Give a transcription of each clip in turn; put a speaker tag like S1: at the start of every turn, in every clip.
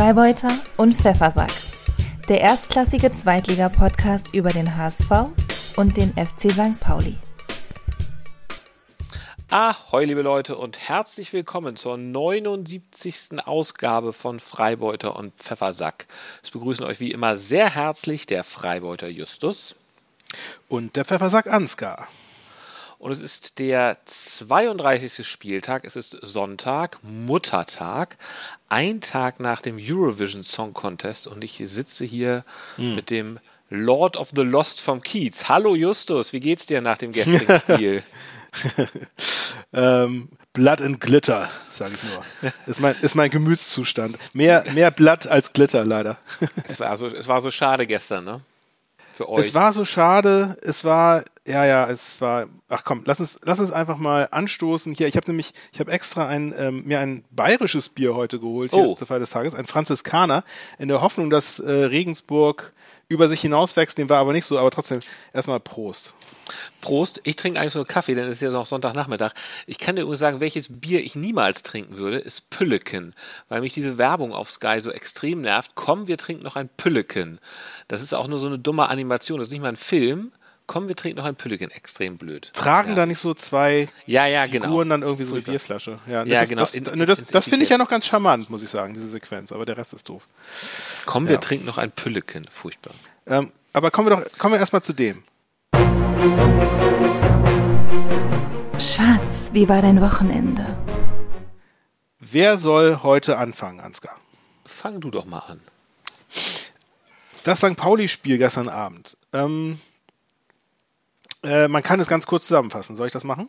S1: Freibeuter und Pfeffersack. Der erstklassige Zweitliga-Podcast über den HSV und den FC St. Pauli.
S2: Ahoi, liebe Leute, und herzlich willkommen zur 79. Ausgabe von Freibeuter und Pfeffersack. Es begrüßen euch wie immer sehr herzlich der Freibeuter Justus
S3: und der Pfeffersack Ansgar.
S2: Und es ist der 32. Spieltag, es ist Sonntag, Muttertag, ein Tag nach dem Eurovision Song Contest und ich sitze hier hm. mit dem Lord of the Lost vom Kiez. Hallo Justus, wie geht's dir nach dem gestrigen Spiel?
S3: ähm, Blood and Glitter, sage ich nur. Ist mein, ist mein Gemütszustand. Mehr, mehr Blatt als Glitter, leider.
S2: es, war so, es war so schade gestern, ne? Für euch.
S3: Es war so schade. Es war, ja, ja, es war. Ach komm, lass uns, lass uns einfach mal anstoßen. Hier, ich habe nämlich, ich habe extra ein, ähm, mir ein bayerisches Bier heute geholt hier oh. zur Feier des Tages, ein Franziskaner, in der Hoffnung, dass äh, Regensburg über sich hinauswächst. Dem war aber nicht so, aber trotzdem erstmal Prost.
S2: Prost. Ich trinke eigentlich nur Kaffee, denn es ist ja noch Sonntagnachmittag. Ich kann dir übrigens sagen, welches Bier ich niemals trinken würde, ist Pülleken. Weil mich diese Werbung auf Sky so extrem nervt. Komm, wir trinken noch ein Pülleken. Das ist auch nur so eine dumme Animation. Das ist nicht mal ein Film. Komm, wir trinken noch ein Pülleken. Extrem blöd.
S3: Tragen
S2: ja.
S3: da nicht so zwei
S2: ja, ja, genau.
S3: Figuren dann irgendwie so eine Bierflasche?
S2: Ja, ja
S3: das,
S2: genau.
S3: Das, das, das, das finde ich ja noch ganz charmant, muss ich sagen, diese Sequenz. Aber der Rest ist doof.
S2: Komm, wir trinken noch ein Pülleken. Furchtbar.
S3: Ähm, aber kommen wir doch, kommen wir erstmal zu dem.
S1: Schatz, wie war dein Wochenende?
S3: Wer soll heute anfangen, Ansgar?
S2: Fang du doch mal an.
S3: Das St. Pauli-Spiel gestern Abend. Ähm, äh, man kann es ganz kurz zusammenfassen. Soll ich das machen?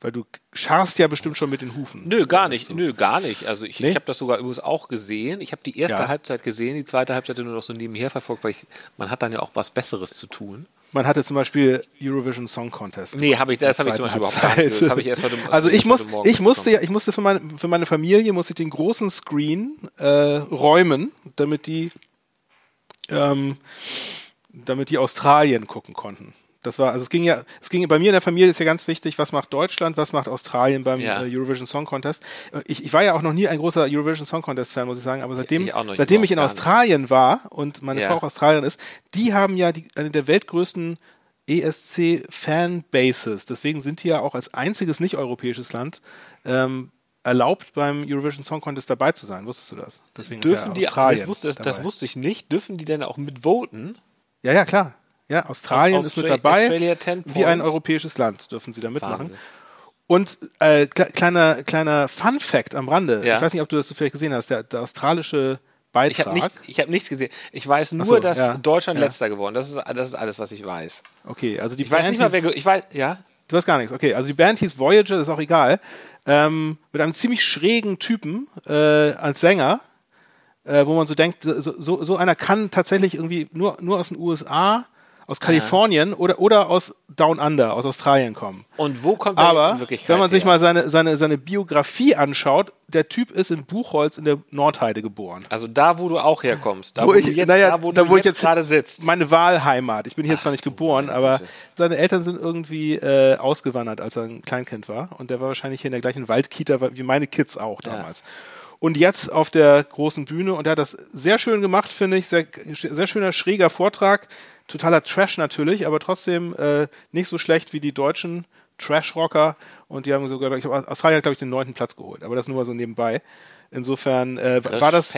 S3: Weil du scharst ja bestimmt schon mit den Hufen.
S2: Nö, gar nicht. Nö, gar nicht. Also ich, nee? ich habe das sogar übrigens auch gesehen. Ich habe die erste ja. Halbzeit gesehen, die zweite Halbzeit nur noch so nebenher verfolgt, weil ich, man hat dann ja auch was Besseres zu tun.
S3: Man hatte zum Beispiel Eurovision Song Contest.
S2: Nee, hab ich, das habe ich zum Beispiel überhaupt nicht. Das habe ich erst heute,
S3: also ich, muss, ich musste ja, ich musste für meine, für meine Familie musste ich den großen Screen äh, räumen, damit die, ähm, damit die Australien gucken konnten. Das war, also es ging ja, es ging bei mir in der Familie ist ja ganz wichtig, was macht Deutschland, was macht Australien beim ja. äh, Eurovision Song Contest. Ich, ich war ja auch noch nie ein großer Eurovision Song Contest Fan, muss ich sagen, aber seitdem, ich seitdem ich in Australien war und meine ja. Frau auch Australierin ist, die haben ja die, eine der weltgrößten ESC Fanbases. Deswegen sind die ja auch als einziges nicht-europäisches Land ähm, erlaubt, beim Eurovision Song Contest dabei zu sein. Wusstest du das?
S2: Deswegen Dürfen ja die, das wusste, das wusste ich nicht, dürfen die denn auch mitvoten?
S3: Ja, ja, klar. Ja, Australien Aus ist mit dabei. Wie ein europäisches Land dürfen sie da mitmachen. Wahnsinn. Und äh, kleiner, kleiner Fun Fact am Rande. Ja. Ich weiß nicht, ob du das vielleicht gesehen hast. Der, der australische Beitrag.
S2: Ich habe nicht, hab nichts gesehen. Ich weiß nur, so, dass ja. Deutschland ja. letzter geworden. Das ist, das ist alles, was ich weiß.
S3: Okay, also die
S2: ich Band weiß nicht mal, wer. Ich weiß, ja.
S3: Du weißt gar nichts. Okay, also die Band hieß Voyager, ist auch egal. Ähm, mit einem ziemlich schrägen Typen äh, als Sänger, äh, wo man so denkt, so, so, so einer kann tatsächlich irgendwie nur, nur aus den USA aus Kalifornien ja. oder, oder aus Down Under, aus Australien kommen.
S2: Und wo kommt er
S3: Aber
S2: jetzt in Wirklichkeit
S3: wenn man sich mal seine, seine, seine Biografie anschaut, der Typ ist in Buchholz in der Nordheide geboren.
S2: Also da, wo du auch herkommst. Da,
S3: wo, wo ich, jetzt, naja,
S2: da, wo da, wo ich jetzt gerade sitzt.
S3: Meine Wahlheimat. Ich bin hier Ach, zwar nicht geboren, aber seine Eltern sind irgendwie äh, ausgewandert, als er ein Kleinkind war. Und der war wahrscheinlich hier in der gleichen Waldkita wie meine Kids auch damals. Ja. Und jetzt auf der großen Bühne und er hat das sehr schön gemacht, finde ich. Sehr, sehr schöner, schräger Vortrag totaler Trash natürlich, aber trotzdem äh, nicht so schlecht wie die deutschen Trash-Rocker. Und die haben sogar, ich glaube, Australien glaube ich, den neunten Platz geholt. Aber das nur mal so nebenbei. Insofern äh, war das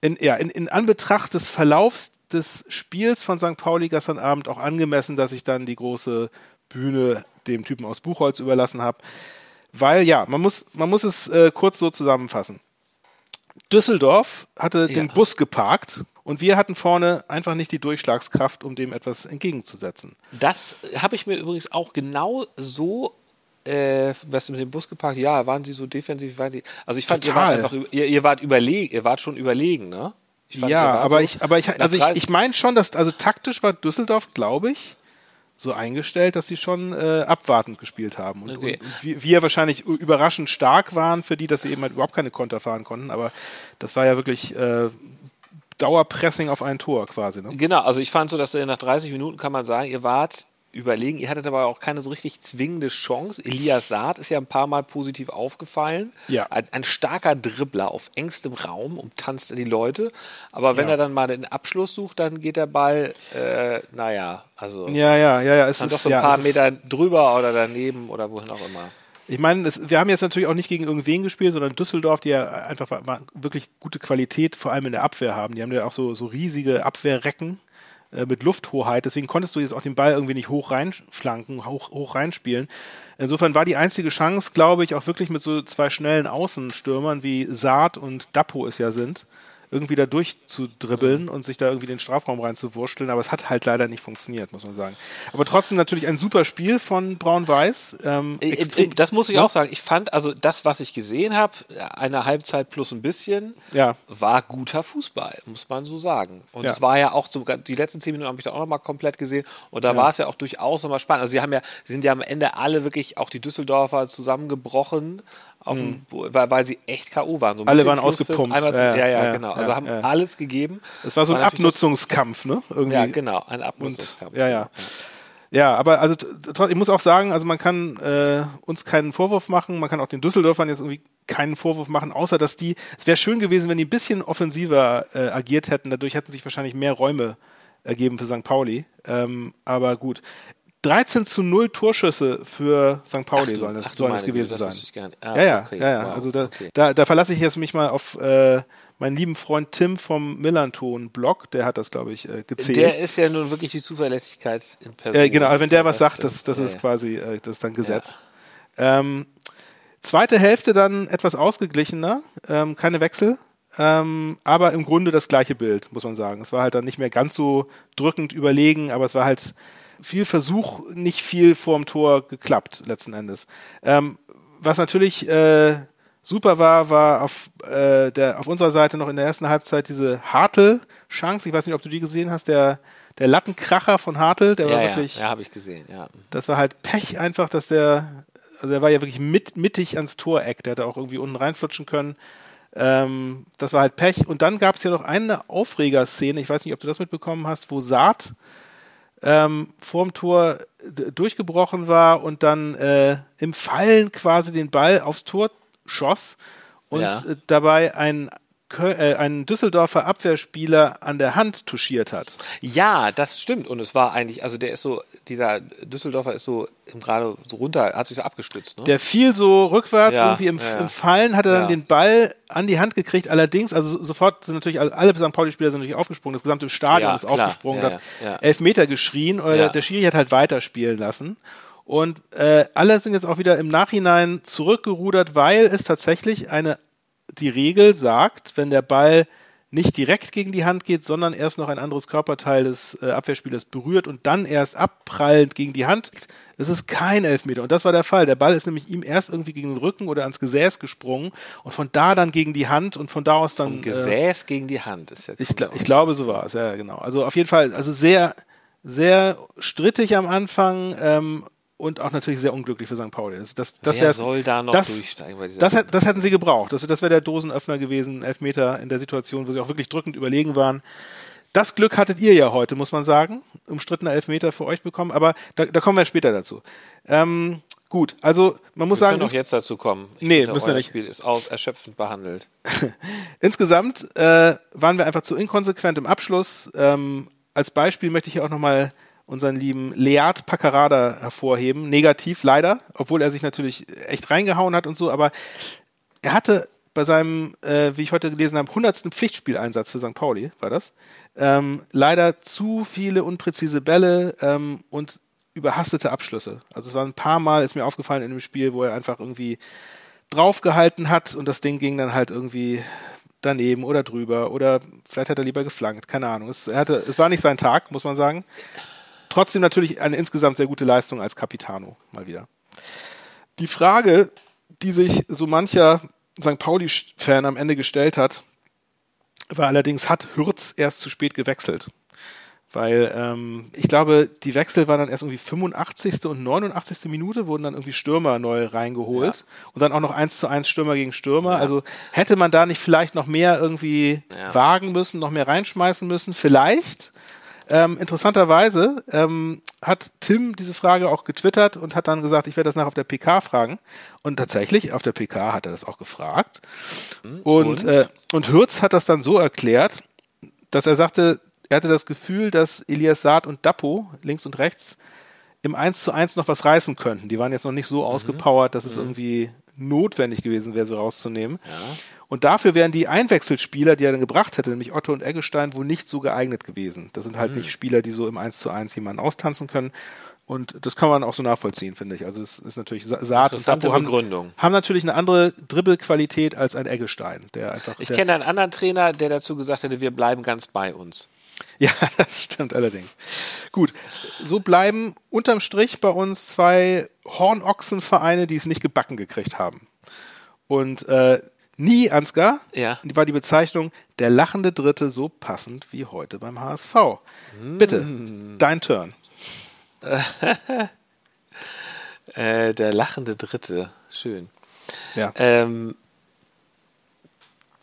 S3: in, ja, in, in Anbetracht des Verlaufs des Spiels von St. Pauli gestern Abend auch angemessen, dass ich dann die große Bühne dem Typen aus Buchholz überlassen habe. Weil ja, man muss, man muss es äh, kurz so zusammenfassen. Düsseldorf hatte ja. den Bus geparkt und wir hatten vorne einfach nicht die Durchschlagskraft, um dem etwas entgegenzusetzen.
S2: Das habe ich mir übrigens auch genau so äh, was mit dem Bus geparkt? Ja, waren sie so defensiv? Waren sie, also ich fand, ihr wart einfach, ihr, ihr wart überlegen, ihr wart schon überlegen, ne?
S3: Fand, ja, aber so ich, aber ich, also ich, ich meine schon, dass, also taktisch war Düsseldorf, glaube ich, so eingestellt, dass sie schon äh, abwartend gespielt haben. Und, okay. und wir, wir, wahrscheinlich überraschend stark waren für die, dass sie eben halt überhaupt keine Konter fahren konnten. Aber das war ja wirklich äh, Dauerpressing auf ein Tor quasi. Ne?
S2: Genau, also ich fand so, dass nach 30 Minuten kann man sagen, ihr wart überlegen. Ihr hattet aber auch keine so richtig zwingende Chance. Elias Saad ist ja ein paar Mal positiv aufgefallen.
S3: Ja.
S2: Ein, ein starker Dribbler auf engstem Raum, umtanzt er die Leute. Aber wenn
S3: Ja.
S2: er dann mal den Abschluss sucht, dann geht der Ball, äh, naja, also
S3: Ja, ja, ja, ja. Es
S2: dann
S3: ist,
S2: doch so ein
S3: ja,
S2: paar Meter drüber oder daneben oder wohin auch immer.
S3: Ich meine, es, wir haben jetzt natürlich auch nicht gegen irgendwen gespielt, sondern Düsseldorf, die ja einfach wirklich gute Qualität, vor allem in der Abwehr haben. Die haben ja auch so, so riesige Abwehrrecken äh, mit Lufthoheit. Deswegen konntest du jetzt auch den Ball irgendwie nicht hoch reinflanken, hoch, hoch reinspielen. Insofern war die einzige Chance, glaube ich, auch wirklich mit so zwei schnellen Außenstürmern wie Saad und Dapo es ja sind, irgendwie da durchzudribbeln und sich da irgendwie den Strafraum reinzuwurschteln. Aber es hat halt leider nicht funktioniert, muss man sagen. Aber trotzdem natürlich ein super Spiel von Braun-Weiß. Ähm,
S2: Äh, äh, Das muss ich
S3: Ja?
S2: auch sagen. Ich fand, also das, was ich gesehen habe, eine Halbzeit plus ein bisschen,
S3: Ja.
S2: war guter Fußball, muss man so sagen. Und
S3: Ja.
S2: es war ja auch so, die letzten zehn Minuten habe ich da auch nochmal komplett gesehen und da war es ja auch durchaus nochmal spannend. Also sie haben ja, sie sind ja am Ende alle wirklich, auch die Düsseldorfer, zusammengebrochen, auf dem, wo- weil, weil sie echt K.O. waren. So
S3: Mhm. Alle waren ausgepumpt.
S2: Einmal
S3: Ja,
S2: ja, ja,
S3: ja,
S2: genau. Also haben alles gegeben.
S3: Es war so ein Abnutzungskampf, ne? Irgendwie.
S2: Ja, genau, ein
S3: Und,
S2: Abnutzungskampf.
S3: ja, ja. Ja, aber also ich muss auch sagen, also man kann äh, uns keinen Vorwurf machen, man kann auch den Düsseldorfern jetzt irgendwie keinen Vorwurf machen, außer dass die, es wäre schön gewesen, wenn die ein bisschen offensiver äh, agiert hätten, dadurch hätten sich wahrscheinlich mehr Räume ergeben für St. Pauli. Ähm, aber gut. 13 zu 0 Torschüsse für St. Pauli
S2: Ach
S3: sollen es,
S2: ach
S3: sollen es gewesen
S2: Güte, das
S3: sein.
S2: Ah,
S3: ja, ja,
S2: okay,
S3: ja, ja.
S2: wow,
S3: Also da,
S2: okay.
S3: da, da verlasse ich jetzt mich mal auf äh, meinen lieben Freund Tim vom Millanton-Blog, der hat das, glaube ich, äh, gezählt.
S2: Der ist ja nun wirklich die Zuverlässigkeit in Person.
S3: Äh, genau, also wenn der was sagt, das, das ist quasi äh, das ist dann Gesetz. Ähm, zweite Hälfte dann etwas ausgeglichener, ähm, keine Wechsel, ähm, aber im Grunde das gleiche Bild, muss man sagen. Es war halt dann nicht mehr ganz so drückend überlegen, aber es war halt viel Versuch, nicht viel vorm Tor geklappt, letzten Endes. Ähm, was natürlich äh, super war, war auf, äh, der, auf unserer Seite noch in der ersten Halbzeit diese Hartl-Chance. Ich weiß nicht, ob du die gesehen hast, der, der Lattenkracher von Hartl, der
S2: Ja,
S3: war
S2: ja,
S3: wirklich
S2: ja habe ich gesehen, ja.
S3: das war halt Pech einfach, dass der, also der war ja wirklich mit, mittig ans Toreck, der hätte auch irgendwie unten reinflutschen können. Ähm, das war halt Pech. Und dann gab es ja noch eine Aufregerszene, ich weiß nicht, ob du das mitbekommen hast, wo Saat ähm, vorm Tor durchgebrochen war und dann äh, im Fallen quasi den Ball aufs Tor schoss und
S2: Ja.
S3: äh, dabei ein Äh, ein Düsseldorfer Abwehrspieler an der Hand touchiert hat.
S2: Ja, das stimmt. Und es war eigentlich, also der ist so, dieser Düsseldorfer ist so gerade so runter, hat sich so abgestützt, ne?
S3: Der fiel so rückwärts,
S2: Ja,
S3: irgendwie im,
S2: ja,
S3: im Fallen, hat er dann
S2: Ja.
S3: den Ball an die Hand gekriegt. Allerdings, also so- sofort sind natürlich alle- alle St. Pauli-Spieler sind natürlich aufgesprungen, das gesamte Stadion ist
S2: klar.
S3: aufgesprungen,
S2: Ja,
S3: hat. Elfmeter geschrien, oder der, der Schiri hat halt weiterspielen lassen. Und äh, alle sind jetzt auch wieder im Nachhinein zurückgerudert, weil es tatsächlich eine die Regel sagt, wenn der Ball nicht direkt gegen die Hand geht, sondern erst noch ein anderes Körperteil des äh, Abwehrspielers berührt und dann erst abprallend gegen die Hand, ist es kein Elfmeter. Und das war der Fall. Der Ball ist nämlich ihm erst irgendwie gegen den Rücken oder ans Gesäß gesprungen und von da dann gegen die Hand und von da aus dann.
S2: Vom
S3: äh,
S2: Gesäß gegen die Hand ist jetzt.
S3: ich, gl- ich glaube, so war es, ja, genau. Also auf jeden Fall, also sehr, sehr strittig am Anfang ähm, und auch natürlich sehr unglücklich für St. Pauli. Also das, das
S2: Wer soll da noch
S3: das,
S2: durchsteigen bei
S3: das, das hätten sie gebraucht. Das, das wäre der Dosenöffner gewesen, Elfmeter in der Situation, wo sie auch wirklich drückend überlegen waren. Das Glück hattet ihr ja heute, muss man sagen. Umstrittener Elfmeter für euch bekommen, aber da, da kommen wir später dazu. Ähm, gut, also man muss
S2: Wir
S3: sagen,
S2: können auch jetzt dazu kommen. Ich
S3: Nee,
S2: finde,
S3: müssen wir nicht.
S2: Spiel ist aus, erschöpfend behandelt.
S3: Insgesamt äh, waren wir einfach zu inkonsequent im Abschluss. Ähm, als Beispiel möchte ich hier auch nochmal unseren lieben Leat Paccarada hervorheben. Negativ, leider, obwohl er sich natürlich echt reingehauen hat und so, aber er hatte bei seinem, äh, wie ich heute gelesen habe, 100. Pflichtspieleinsatz für St. Pauli, war das, ähm, leider zu viele unpräzise Bälle ähm, und überhastete Abschlüsse. Also es war ein paar Mal, ist mir aufgefallen in dem Spiel, wo er einfach irgendwie draufgehalten hat und das Ding ging dann halt irgendwie daneben oder drüber oder vielleicht hat er lieber geflankt, keine Ahnung. Es, hatte, es war nicht sein Tag, muss man sagen. Trotzdem natürlich eine insgesamt sehr gute Leistung als Capitano, mal wieder. Die Frage, die sich so mancher St. Pauli-Fan am Ende gestellt hat, war allerdings, hat Hürz erst zu spät gewechselt? Weil ähm, ich glaube, die Wechsel waren dann erst irgendwie 85. und 89. Minute, wurden dann irgendwie Stürmer neu reingeholt. Und dann auch noch 1 zu 1 Stürmer gegen Stürmer. Also hätte man da nicht vielleicht noch mehr irgendwie
S2: Ja.
S3: wagen müssen, noch mehr reinschmeißen müssen? Vielleicht. Ähm, interessanterweise ähm, hat Tim diese Frage auch getwittert und hat dann gesagt, ich werde das nach auf der PK fragen. Und tatsächlich, auf der PK hat er das auch gefragt. Und, und? Äh, und Hürz hat das dann so erklärt, dass er sagte, er hatte das Gefühl, dass Elias Saad und Dapo links und rechts im 1 zu 1 noch was reißen könnten. Die waren jetzt noch nicht so mhm. ausgepowert, dass es mhm. irgendwie notwendig gewesen wäre, sie rauszunehmen. Ja. Und dafür wären die Einwechselspieler, die er dann gebracht hätte, nämlich Otto und Eggestein, wohl nicht so geeignet gewesen. Das sind halt mhm. nicht Spieler, die so im 1 zu 1 jemanden austanzen können. Und das kann man auch so nachvollziehen, finde ich. Also es ist natürlich Saat und Dapo haben, haben, natürlich eine andere Dribbelqualität als ein Eggestein, der einfach.
S2: Ich kenne einen anderen Trainer, der dazu gesagt hätte, wir bleiben ganz bei uns.
S3: Ja, das stimmt allerdings. Gut, so bleiben unterm Strich bei uns zwei Hornochsenvereine, die es nicht gebacken gekriegt haben. Und äh, nie, Ansgar,
S2: ja.
S3: war die Bezeichnung der lachende Dritte so passend wie heute beim HSV. Mm. Bitte, dein Turn.
S2: äh, der lachende Dritte, schön.
S3: Ja.
S2: Ähm,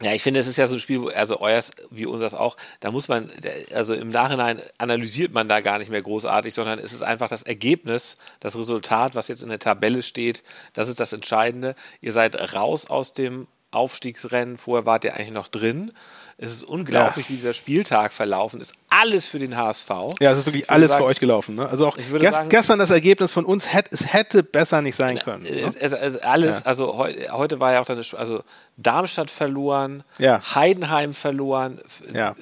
S2: ja, ich finde, es ist ja so ein Spiel, wo, also euers wie unseres auch, da muss man, also im Nachhinein analysiert man da gar nicht mehr großartig, sondern es ist einfach das Ergebnis, das Resultat, was jetzt in der Tabelle steht, das ist das Entscheidende. Ihr seid raus aus dem Aufstiegsrennen, vorher wart ihr eigentlich noch drin. Es ist unglaublich, ja. wie dieser Spieltag verlaufen ist. Alles für den HSV.
S3: Ja, es ist wirklich alles sagen, für euch gelaufen. Ne? Also auch gest sagen, gestern das Ergebnis von uns, hätte, es hätte besser nicht sein können. Ne?
S2: Es, es, es, alles, ja. also heu, heute war ja auch dann, also Darmstadt verloren, ja. Heidenheim verloren,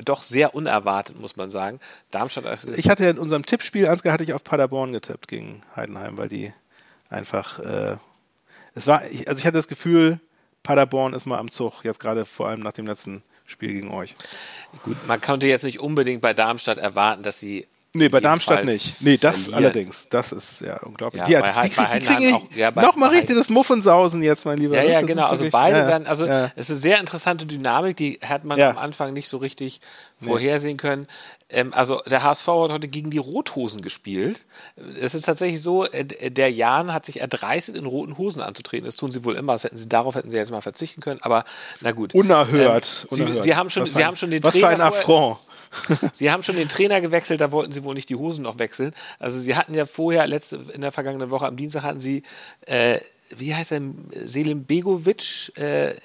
S2: doch sehr unerwartet, muss man sagen. Darmstadt.
S3: Ich hatte in unserem Tippspiel, Ansgar, hatte ich auf Paderborn getippt gegen Heidenheim, weil die einfach, äh, es war, also ich hatte das Gefühl, Paderborn ist mal am Zug, jetzt gerade vor allem nach dem letzten Spiel gegen euch.
S2: Gut, man konnte jetzt nicht unbedingt bei Darmstadt erwarten, dass sie
S3: Nee, bei Darmstadt Fall nicht. Nee, das verlieren. allerdings. Das ist ja unglaublich. Ja, die,
S2: bei,
S3: die,
S2: bei
S3: die, kriegen auch, ja, nochmal richtig das Muffensausen jetzt, mein Lieber.
S2: Ja, ja,
S3: das
S2: genau. Also beide ja, werden, also ja. es ist eine sehr interessante Dynamik, die hat man am Anfang nicht so richtig nee. vorhersehen können. Ähm, also der HSV hat heute gegen die Rothosen gespielt. Es ist tatsächlich so, äh, der Jan hat sich erdreistet, in roten Hosen anzutreten. Das tun sie wohl immer. Das hätten sie, darauf hätten sie jetzt mal verzichten können. Aber na gut.
S3: Unerhört.
S2: Ähm, unerhört. Sie, sie, haben schon, sie haben schon den
S3: was
S2: Trainer
S3: für ein Affront.
S2: sie haben schon den Trainer gewechselt, da wollten sie wohl nicht die Hosen noch wechseln. Also sie hatten ja vorher, letzte, in der vergangenen Woche am Dienstag hatten sie, äh, wie heißt er, Selim Begovic äh,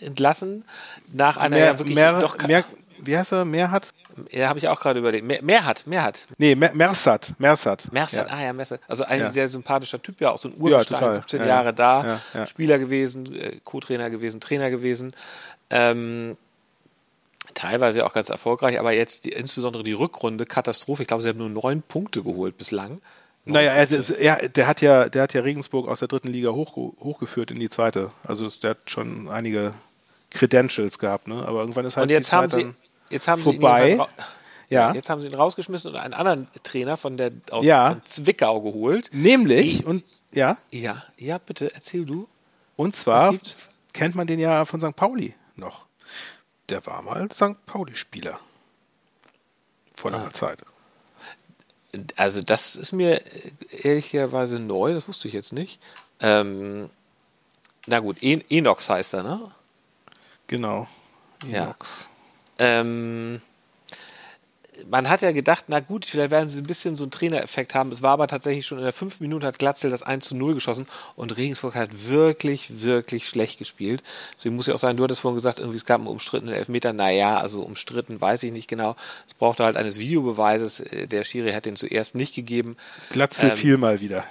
S2: entlassen, nach einer
S3: mehr,
S2: ja wirklich
S3: mehr, doch mehr, wie heißt er, mehr hat?
S2: Ja, habe ich auch gerade überlegt. Mehr, mehr hat, mehr hat.
S3: Nee, Mersat, Mersat.
S2: Mersat, ja. ah ja, Mersat. Also ein ja. sehr sympathischer Typ, ja, auch so ein Urgestein, ja, 17 Jahre da, Spieler gewesen, äh, Co-Trainer gewesen, Trainer gewesen. Ähm, teilweise auch ganz erfolgreich, aber jetzt die, insbesondere die Rückrunde Katastrophe. Ich glaube, sie haben nur neun Punkte geholt bislang.
S3: Naja, er, er, der hat ja, der hat ja Regensburg aus der dritten Liga hoch, hochgeführt in die zweite. Also der hat schon einige Credentials gehabt, ne? Aber irgendwann ist halt
S2: Und jetzt
S3: die Zeit
S2: haben sie, jetzt haben
S3: vorbei.
S2: Sie ja. Jetzt haben sie ihn rausgeschmissen und einen anderen Trainer von der aus ja. von Zwickau geholt.
S3: Nämlich und ja.
S2: Ja, ja, bitte erzähl du.
S3: Und zwar kennt man den ja von St. Pauli noch der war mal St. Pauli-Spieler. Vor langer ah. Zeit.
S2: Also, das ist mir ehrlicherweise neu, das wusste ich jetzt nicht. Ähm, na gut, en Enox heißt er, ne?
S3: Genau. Enox.
S2: Ja. Ähm, man hat ja gedacht, na gut, vielleicht werden sie ein bisschen so einen Trainereffekt haben. Es war aber tatsächlich schon in der fünften Minute hat Glatzel das 1 zu 0 geschossen und Regensburg hat wirklich, wirklich schlecht gespielt. Deswegen muss ich auch sagen, du hattest vorhin gesagt, irgendwie es gab einen umstrittenen Elfmeter. Naja, also umstritten weiß ich nicht genau. Es brauchte halt eines Videobeweises. Äh, der Schiri hat den zuerst nicht gegeben.
S3: Glatzel ähm, fiel mal wieder.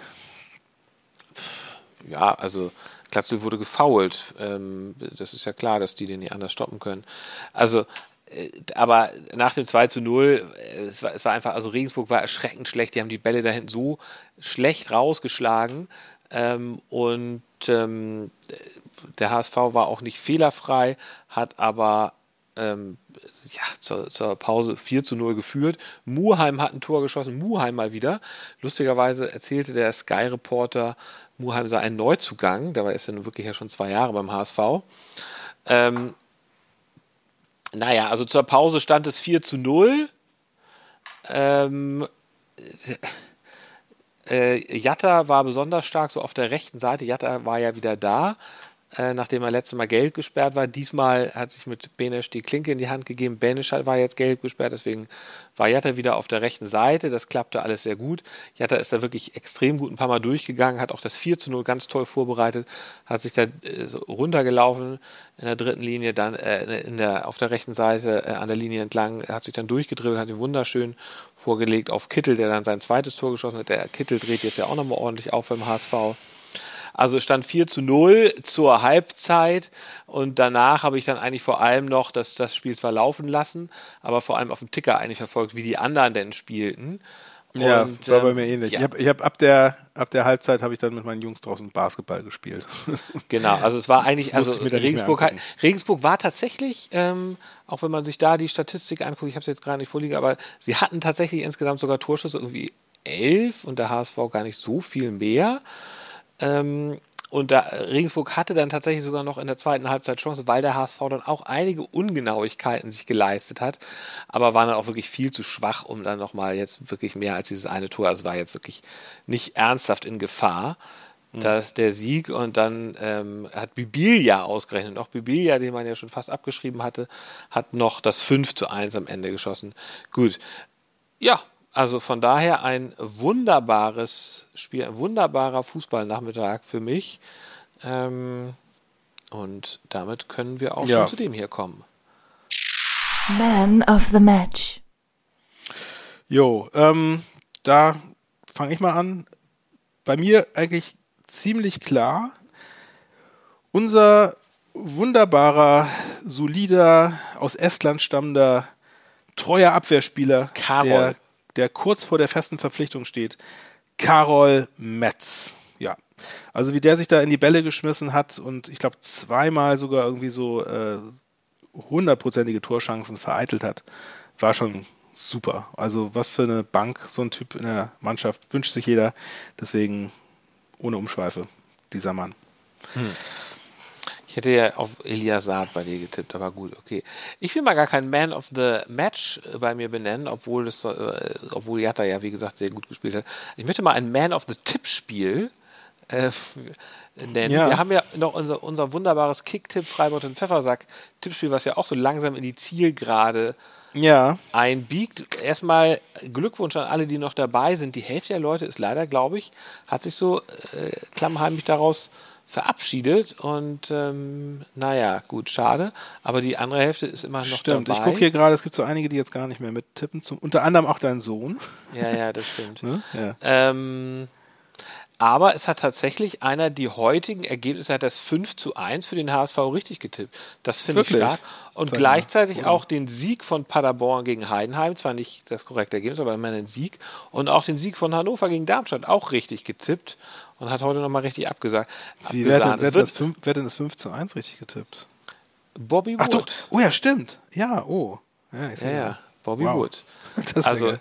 S2: Ja, also Glatzel wurde gefoult. Ähm, das ist ja klar, dass die den nicht anders stoppen können. Also aber nach dem 2 zu 0, äh, es war, es war einfach, also Regensburg war erschreckend schlecht, die haben die Bälle dahin so schlecht rausgeschlagen ähm, und ähm, der HSV war auch nicht fehlerfrei, hat aber ähm, ja, zur, zur, Pause 4 zu 0 geführt. Muheim hat ein Tor geschossen, Muheim mal wieder. Lustigerweise erzählte der Sky-Reporter, Muheim sei ein Neuzugang, dabei ist er nun wirklich ja schon zwei Jahre beim HSV. Ähm, naja, also zur Pause stand es 4 zu 0. Ähm, äh, Jatta war besonders stark, so auf der rechten Seite. Jatta war ja wieder da. Äh, nachdem er letztes Mal gelb gesperrt war. Diesmal hat sich mit Benesch die Klinke in die Hand gegeben. Benesch war jetzt gelb gesperrt, deswegen war Jatta wieder auf der rechten Seite. Das klappte alles sehr gut. Jatta ist da wirklich extrem gut ein paar Mal durchgegangen, hat auch das 4 zu 0 ganz toll vorbereitet, hat sich da äh, runtergelaufen in der dritten Linie, dann äh, in der, auf der rechten Seite an der Linie entlang, hat sich dann durchgedribbelt, hat ihn wunderschön vorgelegt auf Kittel, der dann sein zweites Tor geschossen hat. Der Kittel dreht jetzt ja auch nochmal ordentlich auf beim HSV. Also stand 4 zu 0 zur Halbzeit und danach habe ich dann eigentlich vor allem noch das, das Spiel zwar laufen lassen, aber vor allem auf dem Ticker eigentlich verfolgt, wie die anderen denn spielten.
S3: Ja, und, war bei ähm, mir ähnlich. Ja. Ich habe hab ab, der, ab der Halbzeit habe ich dann mit meinen Jungs draußen Basketball gespielt.
S2: Genau, also es war eigentlich, also Regensburg, hat, Regensburg war tatsächlich, ähm, auch wenn man sich da die Statistik anguckt, ich habe es jetzt gerade nicht vorliegen, aber sie hatten tatsächlich insgesamt sogar Torschüsse irgendwie elf und der HSV gar nicht so viel mehr. Ähm, und da, Regensburg hatte dann tatsächlich sogar noch in der zweiten Halbzeit Chance, weil der HSV dann auch einige Ungenauigkeiten sich geleistet hat, aber war dann auch wirklich viel zu schwach, um dann nochmal jetzt wirklich mehr als dieses eine Tor, also war jetzt wirklich nicht ernsthaft in Gefahr. Mhm. dass der Sieg und dann ähm, hat Bibilia ausgerechnet. Auch Bibilia, den man ja schon fast abgeschrieben hatte, hat noch das 5 zu 1 am Ende geschossen. Gut. Ja, also von daher ein wunderbares Spiel, ein wunderbarer Fußballnachmittag für mich. Ähm, und damit können wir auch ja. schon zu dem hier kommen.
S1: Man of the Match.
S3: Jo, ähm, da fange ich mal an. Bei mir eigentlich ziemlich klar. Unser wunderbarer, solider, aus Estland stammender, treuer Abwehrspieler,
S2: Karol.
S3: Der kurz vor der festen Verpflichtung steht. Karol Metz. Ja. Also wie der sich da in die Bälle geschmissen hat und ich glaube zweimal sogar irgendwie so äh, hundertprozentige Torchancen vereitelt hat, war schon super. Also was für eine Bank so ein Typ in der Mannschaft wünscht sich jeder. Deswegen ohne Umschweife dieser Mann. Hm.
S2: Ich hätte ja auf Elias Saad bei dir getippt, aber gut, okay. Ich will mal gar keinen Man of the Match äh, bei mir benennen, obwohl es, äh, obwohl Jatta ja, wie gesagt, sehr gut gespielt hat. Ich möchte mal ein Man of the Tippspiel äh, nennen. Ja. Wir haben ja noch unser, unser wunderbares Kick-Tipp Freiburg und Pfeffersack Tippspiel, was ja auch so langsam in die Zielgerade
S3: ja.
S2: einbiegt. Erstmal Glückwunsch an alle, die noch dabei sind. Die Hälfte der Leute ist leider, glaube ich, hat sich so äh, klammheimlich daraus verabschiedet und ähm, naja, gut, schade. Aber die andere Hälfte ist immer noch
S3: stimmt.
S2: dabei.
S3: Ich gucke hier gerade, es gibt so einige, die jetzt gar nicht mehr mittippen. Zum, unter anderem auch dein Sohn.
S2: Ja, ja, das stimmt. ne? ja. Ähm, aber es hat tatsächlich einer die heutigen Ergebnisse, hat das 5 zu 1 für den HSV richtig getippt. Das finde ich stark. Und Sag gleichzeitig mal. auch den Sieg von Paderborn gegen Heidenheim, zwar nicht das korrekte Ergebnis, aber immerhin ein Sieg. Und auch den Sieg von Hannover gegen Darmstadt auch richtig getippt und hat heute nochmal richtig abgesagt.
S3: Wie, wer, hat, wer, das 5, wer denn das 5 zu 1 richtig getippt?
S2: Bobby Wood. Ach
S3: doch, oh ja, stimmt. Ja, oh.
S2: Ja, ja, ja, Bobby wow. Wood.
S3: Das also,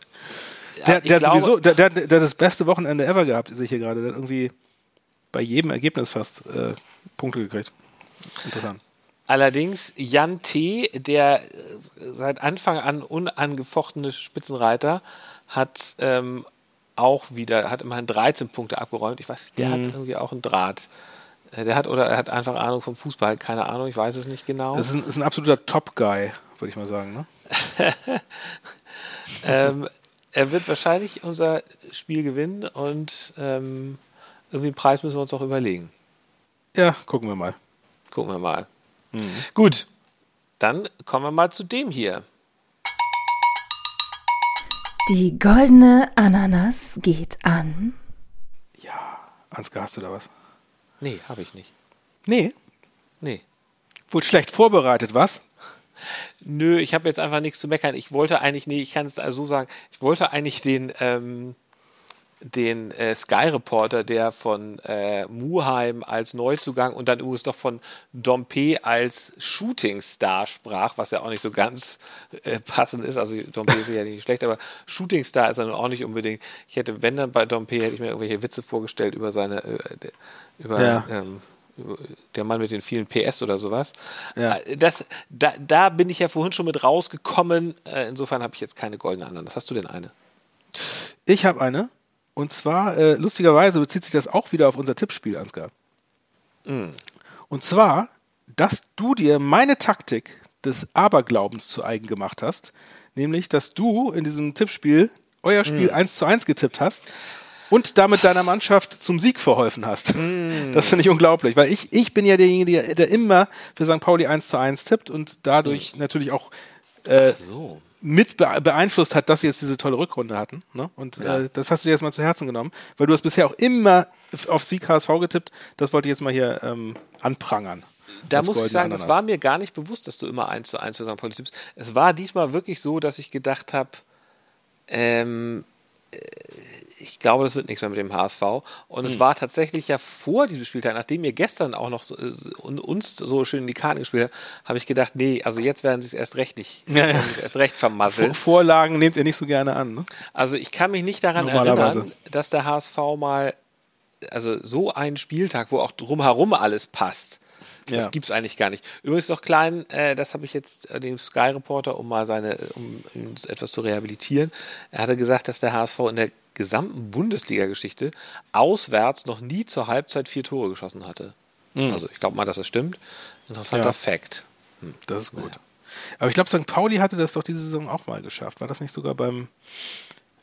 S3: der, der, hat sowieso, der, der, der hat das beste Wochenende ever gehabt, sehe ich hier gerade. Der hat irgendwie bei jedem Ergebnis fast äh, Punkte gekriegt. Interessant.
S2: Allerdings Jan T., der äh, seit Anfang an unangefochtene Spitzenreiter, hat ähm, auch wieder, hat immerhin 13 Punkte abgeräumt. Ich weiß nicht, der mhm. hat irgendwie auch einen Draht. Äh, der hat oder er hat einfach Ahnung vom Fußball, keine Ahnung, ich weiß es nicht genau.
S3: Das ist ein, ist ein absoluter Top-Guy, würde ich mal sagen. Ne?
S2: ähm, er wird wahrscheinlich unser Spiel gewinnen und ähm, irgendwie einen Preis müssen wir uns auch überlegen.
S3: Ja, gucken wir mal.
S2: Gucken wir mal. Mhm. Gut, dann kommen wir mal zu dem hier.
S1: Die goldene Ananas geht an.
S3: Ja, Ansgar, hast du da was?
S2: Nee, habe ich nicht.
S3: Nee?
S2: Nee.
S3: Wohl schlecht vorbereitet, was?
S2: Nö, ich habe jetzt einfach nichts zu meckern. Ich wollte eigentlich, nee, ich kann es also so sagen, ich wollte eigentlich den, ähm, den äh, Sky Reporter, der von äh, Muheim als Neuzugang und dann übrigens doch von Dompe als Shootingstar sprach, was ja auch nicht so ganz äh, passend ist. Also Dompe ist ja nicht schlecht, aber Shootingstar ist er auch nicht unbedingt. Ich hätte, wenn dann bei Dompe, hätte ich mir irgendwelche Witze vorgestellt über seine, äh, über ja. ähm, der Mann mit den vielen PS oder sowas. Ja. Äh, das, da, da bin ich ja vorhin schon mit rausgekommen. Äh, insofern habe ich jetzt keine goldene Ananas. Hast du denn eine?
S3: Ich habe eine. Und zwar, äh, lustigerweise bezieht sich das auch wieder auf unser Tippspiel, Ansgar. Mm. Und zwar, dass du dir meine Taktik des Aberglaubens zu eigen gemacht hast, nämlich, dass du in diesem Tippspiel euer Spiel mm. 1 zu 1 getippt hast und damit deiner Mannschaft zum Sieg verholfen hast. Mm. Das finde ich unglaublich, weil ich, ich bin ja derjenige, der, der immer für St. Pauli 1 zu 1 tippt und dadurch mm. natürlich auch äh, so. Mit beeinflusst hat, dass sie jetzt diese tolle Rückrunde hatten. Ne? Und ja. äh, das hast du dir jetzt mal zu Herzen genommen, weil du hast bisher auch immer auf Sieg HSV getippt. Das wollte ich jetzt mal hier ähm, anprangern.
S2: Da muss ich sagen, Ananas. das war mir gar nicht bewusst, dass du immer 1 zu 1 für St. Pauli tippst. Es war diesmal wirklich so, dass ich gedacht habe, ähm, äh, ich glaube, das wird nichts mehr mit dem HSV. Und hm. es war tatsächlich ja vor diesem Spieltag, nachdem ihr gestern auch noch so, äh, uns so schön in die Karten gespielt habt, habe ich gedacht, nee, also jetzt werden sie es erst recht nicht, ja, ja. erst recht vermasseln.
S3: Vorlagen nehmt ihr nicht so gerne an, ne?
S2: Also ich kann mich nicht daran erinnern, dass der HSV mal, also so einen Spieltag, wo auch drumherum alles passt, das ja. es eigentlich gar nicht. Übrigens noch klein, äh, das habe ich jetzt äh, dem Sky Reporter, um mal seine, um, um etwas zu rehabilitieren. Er hatte gesagt, dass der HSV in der gesamten Bundesliga-Geschichte auswärts noch nie zur Halbzeit vier Tore geschossen hatte. Mhm. Also ich glaube mal, dass das stimmt. Interessanter ja. Fakt.
S3: Hm. Das ist gut. Naja. Aber ich glaube, St. Pauli hatte das doch diese Saison auch mal geschafft. War das nicht sogar beim,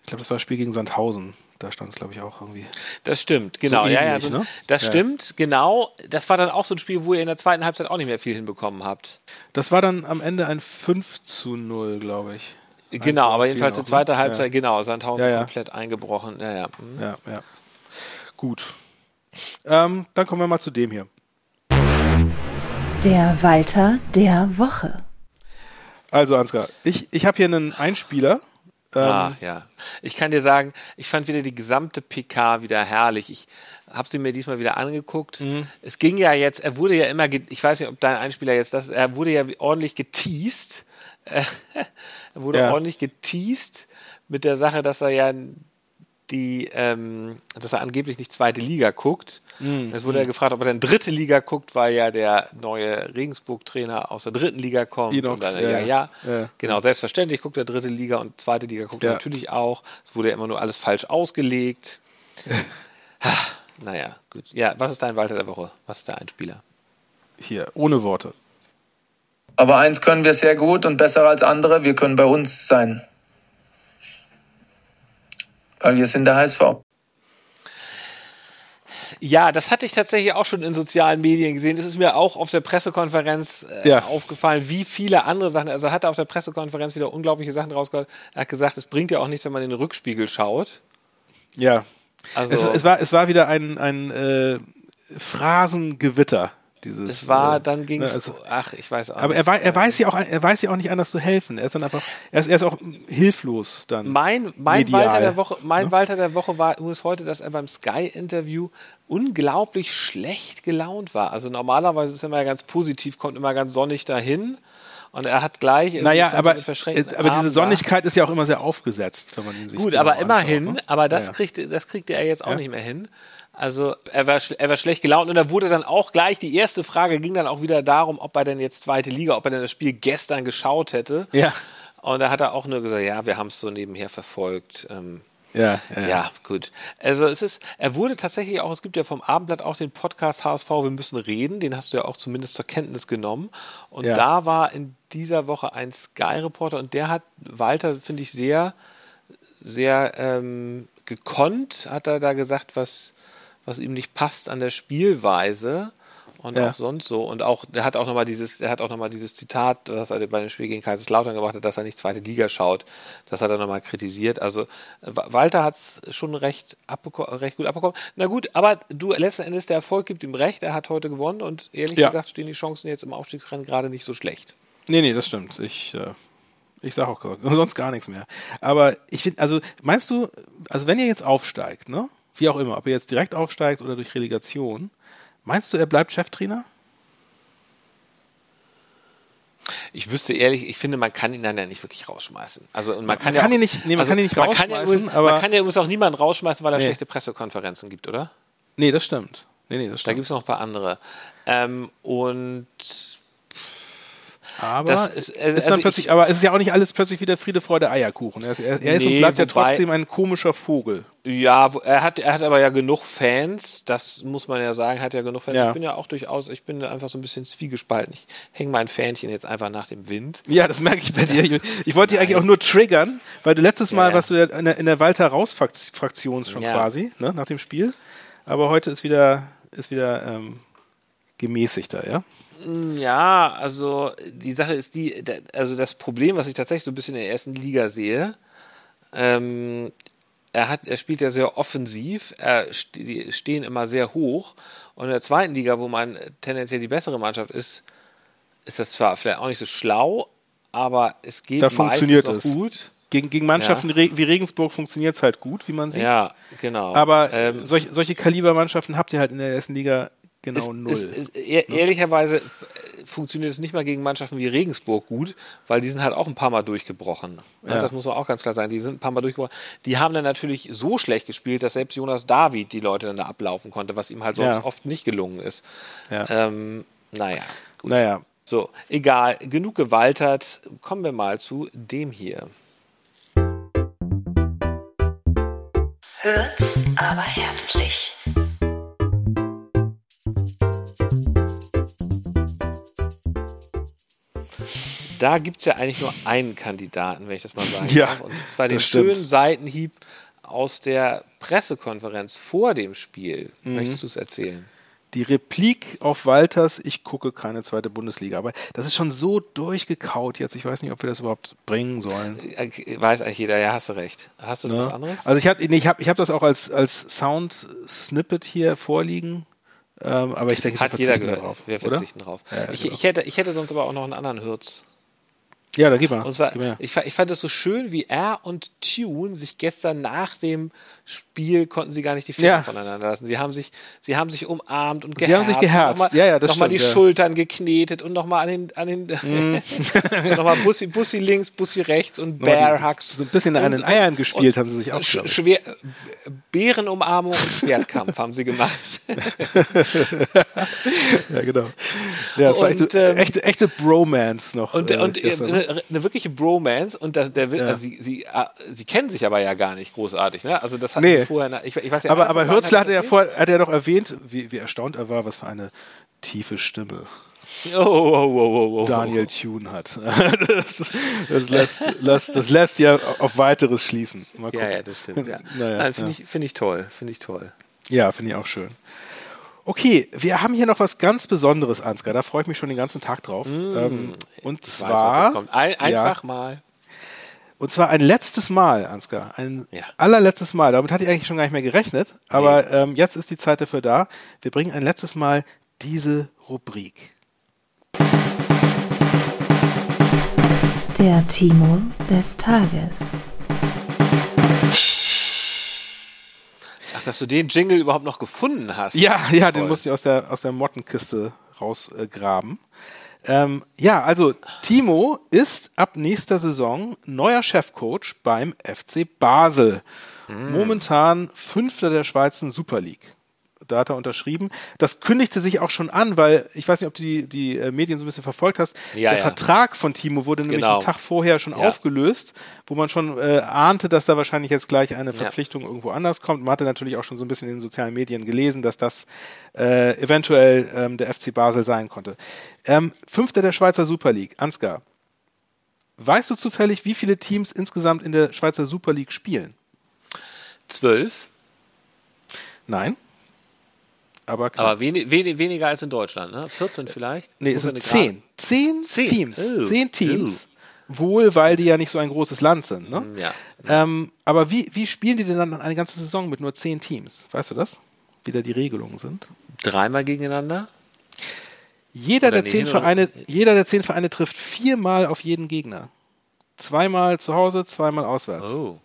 S3: ich glaube, das war das Spiel gegen Sandhausen. Da stand es, glaube ich, auch irgendwie.
S2: Das stimmt, genau. So ähnlich, ja, ja, so, ne? Das ja. stimmt, genau. Das war dann auch so ein Spiel, wo ihr in der zweiten Halbzeit auch nicht mehr viel hinbekommen habt.
S3: Das war dann am Ende ein 5 zu 0, glaube ich.
S2: Genau, aber jedenfalls die zweite Halbzeit, ja. genau, Sandhausen ja, ja. komplett eingebrochen. Ja, ja.
S3: Mhm. ja, ja. Gut. Ähm, dann kommen wir mal zu dem hier.
S1: Der Walter der Woche.
S3: Also, Ansgar, ich, ich habe hier einen Einspieler.
S2: Ähm, ah, ja. Ich kann dir sagen, ich fand wieder die gesamte PK wieder herrlich. Ich habe sie mir diesmal wieder angeguckt. Mhm. Es ging ja jetzt, er wurde ja immer, ich weiß nicht, ob dein Einspieler jetzt das, er wurde ja ordentlich geteased wurde ja. ordentlich geteased mit der Sache, dass er ja die, ähm, dass er angeblich nicht zweite Liga guckt. Mm, es wurde mm. er gefragt, ob er dann dritte Liga guckt, weil ja der neue Regensburg-Trainer aus der dritten Liga kommt.
S3: Inox,
S2: und dann,
S3: ja,
S2: ja, ja, genau, selbstverständlich guckt er dritte Liga und zweite Liga guckt ja. er natürlich auch. Es wurde ja immer nur alles falsch ausgelegt. naja, gut. Ja, was ist dein Walter der Woche? Was ist der Einspieler?
S3: Hier, ohne Worte.
S4: Aber eins können wir sehr gut und besser als andere, wir können bei uns sein. Weil wir sind der HSV.
S2: Ja, das hatte ich tatsächlich auch schon in sozialen Medien gesehen. Das ist mir auch auf der Pressekonferenz äh, ja. aufgefallen, wie viele andere Sachen. Also hat er auf der Pressekonferenz wieder unglaubliche Sachen rausgeholt. Er hat gesagt, es bringt ja auch nichts, wenn man in den Rückspiegel schaut.
S3: Ja. Also, es, es war, es war wieder ein, ein äh, Phrasengewitter dieses,
S2: es war, äh, dann ging es, also, ach, ich weiß auch
S3: Aber er, er weiß ja auch, er weiß ja auch nicht anders zu helfen. Er ist dann einfach, er ist, er ist auch hilflos dann.
S2: Mein, mein medial, Walter der Woche, mein ne? Walter der Woche war übrigens heute, dass er beim Sky-Interview unglaublich schlecht gelaunt war. Also normalerweise ist er immer ganz positiv, kommt immer ganz sonnig dahin. Und er hat gleich.
S3: Naja, aber, aber diese Sonnigkeit da. ist ja auch immer sehr aufgesetzt, wenn man ihn sich
S2: Gut, aber genau immerhin, ne? aber das, ja. kriegt, das kriegt er jetzt auch ja. nicht mehr hin. Also er war, er war schlecht gelaunt und da wurde dann auch gleich, die erste Frage ging dann auch wieder darum, ob er denn jetzt zweite Liga, ob er denn das Spiel gestern geschaut hätte.
S3: Ja.
S2: Und da hat er auch nur gesagt, ja, wir haben es so nebenher verfolgt. Ähm,
S3: ja, ja,
S2: ja, gut. Also es ist, er wurde tatsächlich auch, es gibt ja vom Abendblatt auch den Podcast HSV, wir müssen reden, den hast du ja auch zumindest zur Kenntnis genommen. Und ja. da war in dieser Woche ein Sky-Reporter und der hat Walter, finde ich, sehr, sehr ähm, gekonnt, hat er da gesagt, was was ihm nicht passt an der Spielweise und ja. auch sonst so. Und auch, er hat auch nochmal dieses, er hat auch nochmal dieses Zitat, was er bei dem Spiel gegen Kaiserslautern gemacht hat, dass er nicht zweite Liga schaut. Das hat er nochmal kritisiert. Also Walter hat es schon recht, recht gut abbekommen. Na gut, aber du, letzten Endes, der Erfolg gibt ihm recht. Er hat heute gewonnen und ehrlich ja. gesagt stehen die Chancen jetzt im Aufstiegsrennen gerade nicht so schlecht.
S3: Nee, nee, das stimmt. Ich, äh, ich sage auch sonst gar nichts mehr. Aber ich finde, also meinst du, also wenn ihr jetzt aufsteigt, ne? Wie auch immer, ob er jetzt direkt aufsteigt oder durch Relegation. Meinst du, er bleibt Cheftrainer?
S2: Ich wüsste ehrlich, ich finde, man kann ihn dann ja nicht wirklich rausschmeißen. Also man kann,
S3: man
S2: ja
S3: kann ihn nicht, nee, man also kann ihn nicht rausschmeißen.
S2: Man kann, ja übrigens, aber man kann ja übrigens auch niemanden rausschmeißen, weil er nee. schlechte Pressekonferenzen gibt, oder?
S3: Nee, das stimmt. Nee, nee, das stimmt.
S2: Da gibt es noch ein paar andere. Ähm, und
S3: Aber ist,
S2: ist- also-
S3: dann
S2: also
S3: plötzlich,
S2: ich-
S3: aber es ist ja auch nicht alles plötzlich wieder Friede, Freude, Eierkuchen. Er ist, er, er ist und
S2: Nee,
S3: bleibt ja trotzdem ein komischer Vogel.
S2: Ja, er hat, er hat aber ja genug Fans, das muss man ja sagen, hat ja genug Fans.
S3: Ja.
S2: Ich bin ja auch durchaus, ich bin einfach so ein bisschen zwiegespalten. Ich hänge mein Fähnchen jetzt einfach nach dem Wind.
S3: Ja, das merke ich bei dir. Ich, wollte dich eigentlich auch nur triggern, weil du letztes Mal
S2: ja.
S3: warst du ja in der, in der Walter Raus-Fraktion schon
S2: Ja.
S3: quasi, ne, nach dem Spiel. Aber heute ist wieder, ist wieder ähm, gemäßigter, ja?
S2: Ja, also die Sache ist die, also das Problem, was ich tatsächlich so ein bisschen in der ersten Liga sehe, ähm, er hat, er spielt ja sehr offensiv, er die stehen immer sehr hoch und in der zweiten Liga, wo man tendenziell die bessere Mannschaft ist, ist das zwar vielleicht auch nicht so schlau, aber es geht
S3: Da funktioniert es.
S2: gut.
S3: Gegen, gegen Mannschaften Re wie Regensburg funktioniert es halt gut, wie man sieht.
S2: Ja, genau.
S3: Aber
S2: ähm,
S3: solch, solche Kalibermannschaften habt ihr halt in der ersten Liga genau
S2: es,
S3: null.
S2: Es, es, ehr- ehrlicherweise äh, funktioniert es nicht mal gegen Mannschaften wie Regensburg gut, weil die sind halt auch ein paar Mal durchgebrochen. Ja,
S3: Ja.
S2: Das muss man auch ganz klar sagen. Die sind ein paar Mal durchgebrochen. Die haben dann natürlich so schlecht gespielt, dass selbst Jonas David die Leute dann da ablaufen konnte, was ihm halt sonst
S3: Ja.
S2: oft nicht gelungen ist.
S3: Ja.
S2: Ähm, naja, gut.
S3: naja,
S2: So, egal, genug gewaltert. Kommen wir mal zu dem hier.
S1: Hört's aber herzlich.
S2: Da gibt es ja eigentlich nur einen Kandidaten, wenn ich das mal sagen
S3: Ja,
S2: darf. Und zwar den
S3: stimmt.
S2: schönen Seitenhieb aus der Pressekonferenz vor dem Spiel.
S3: Mhm.
S2: Möchtest du es erzählen?
S3: die Replik auf Walters, ich gucke keine zweite Bundesliga. Aber das ist schon so durchgekaut jetzt. Ich weiß nicht, ob wir das überhaupt bringen sollen.
S2: Äh, Weiß eigentlich jeder, ja, hast du recht. Hast du noch
S3: Ne?
S2: was anderes?
S3: Also ich habe nee, ich hab, ich hab das auch als, als Sound-Snippet hier vorliegen. Ähm, aber ich denke, wir
S2: Hat jeder
S3: verzichten
S2: gehört.
S3: darauf.
S2: Wir
S3: oder?
S2: verzichten drauf.
S3: Ja,
S2: ich,
S3: genau.
S2: ich, hätte, ich hätte sonst aber auch noch einen anderen Hürz.
S3: Ja, da gib mal.
S2: Und zwar,
S3: Gib mir.
S2: ich, ich fand es so schön, wie er und Tune sich gestern nach dem Spiel konnten sie gar nicht die Finger
S3: Ja.
S2: voneinander lassen. Sie haben sich, sie haben sich umarmt und
S3: Sie
S2: geherzt.
S3: haben sich geherzt.
S2: Nochmal,
S3: Ja, ja, das
S2: nochmal die
S3: stimmt, ja.
S2: Schultern geknetet und nochmal an den, an den, nochmal Bussi, Bussi links, Bussi rechts und
S3: die-
S2: Bear Hugs.
S3: so ein bisschen an den Eiern gespielt haben sie sich auch,
S2: sch
S3: glaub ich.
S2: schwer, Bärenumarmung und Schwertkampf haben sie gemacht.
S3: Ja, genau. Ja, das war
S2: Und,
S3: echte,
S2: ähm,
S3: echte, echte Bromance noch.
S2: Und,
S3: äh,
S2: und äh, eine, eine wirkliche Bromance und das, der,
S3: Ja.
S2: also sie, sie, äh, sie kennen sich aber ja gar nicht großartig, ne? Also das hat
S3: Nee.
S2: sie vorher, ich, ich weiß ja,
S3: aber aber Hürzler
S2: hat
S3: ja
S2: erzählt?
S3: vor, hat ja noch erwähnt, wie, wie erstaunt er war, was für eine tiefe Stimme
S2: Oh, oh, oh, oh, oh,
S3: Daniel Thune hat. Das, das, lässt, lässt, das lässt ja auf weiteres schließen. Mal
S2: Ja,
S3: gucken.
S2: ja, das stimmt. Ja.
S3: Naja,
S2: Nein, finde
S3: ja.
S2: ich, finde ich toll, finde ich toll.
S3: Ja, finde ich auch schön. Okay, wir haben hier noch was ganz Besonderes, Ansgar. Da freue ich mich schon den ganzen Tag drauf. ähm, und
S2: Mm. Weiß, was
S3: zwar,
S2: kommt. Ein,
S3: ja,
S2: einfach mal.
S3: Und zwar ein letztes Mal, Ansgar, ein
S2: Ja.
S3: allerletztes Mal. Damit hatte ich eigentlich schon gar nicht mehr gerechnet, aber ähm, jetzt ist die Zeit dafür da. Wir bringen ein letztes Mal diese Rubrik.
S1: Der Timo des Tages.
S2: Ach, dass du den Jingle überhaupt noch gefunden hast.
S3: Ja, ja, den
S2: Toll.
S3: musste ich aus der, aus der Mottenkiste rausgraben. Ähm, ja, also Timo ist ab nächster Saison neuer Chefcoach beim FC Basel. Momentan Fünfter der Schweizer Super League. Da hat er unterschrieben. Das kündigte sich auch schon an, weil ich weiß nicht, ob du die, die äh, Medien so ein bisschen verfolgt hast.
S2: Ja,
S3: der
S2: ja.
S3: Vertrag von Timo wurde nämlich
S2: Genau.
S3: einen Tag vorher schon
S2: Ja.
S3: aufgelöst, wo man schon äh, ahnte, dass da wahrscheinlich jetzt gleich eine. Verpflichtung irgendwo anders kommt. Man hatte natürlich auch schon so ein bisschen in den sozialen Medien gelesen, dass das äh, eventuell ähm, der FC Basel sein konnte. Ähm, Fünfter der Schweizer Super League. Ansgar, weißt du zufällig, wie viele Teams insgesamt in der Schweizer Super League spielen?
S2: Zwölf,
S3: Nein. Aber knapp.
S2: aber wenig, wenig, weniger als in Deutschland, ne? 14 vielleicht?
S3: nee, es sind
S2: eine Gra-
S3: zehn. Zehn,
S2: Zehn.
S3: Teams.
S2: Oh.
S3: Zehn Teams. Wohl, weil die ja nicht so ein großes Land sind. Ne?
S2: Ja.
S3: Ähm, aber wie, wie spielen die denn dann eine ganze Saison mit nur zehn Teams? Weißt du das? Wie da die Regelungen sind?
S2: Dreimal gegeneinander?
S3: Jeder
S2: Oder
S3: der,
S2: nee,
S3: zehn Vereine, jeder der zehn Vereine trifft viermal auf jeden Gegner. Zweimal zu Hause, zweimal auswärts.
S2: Oh.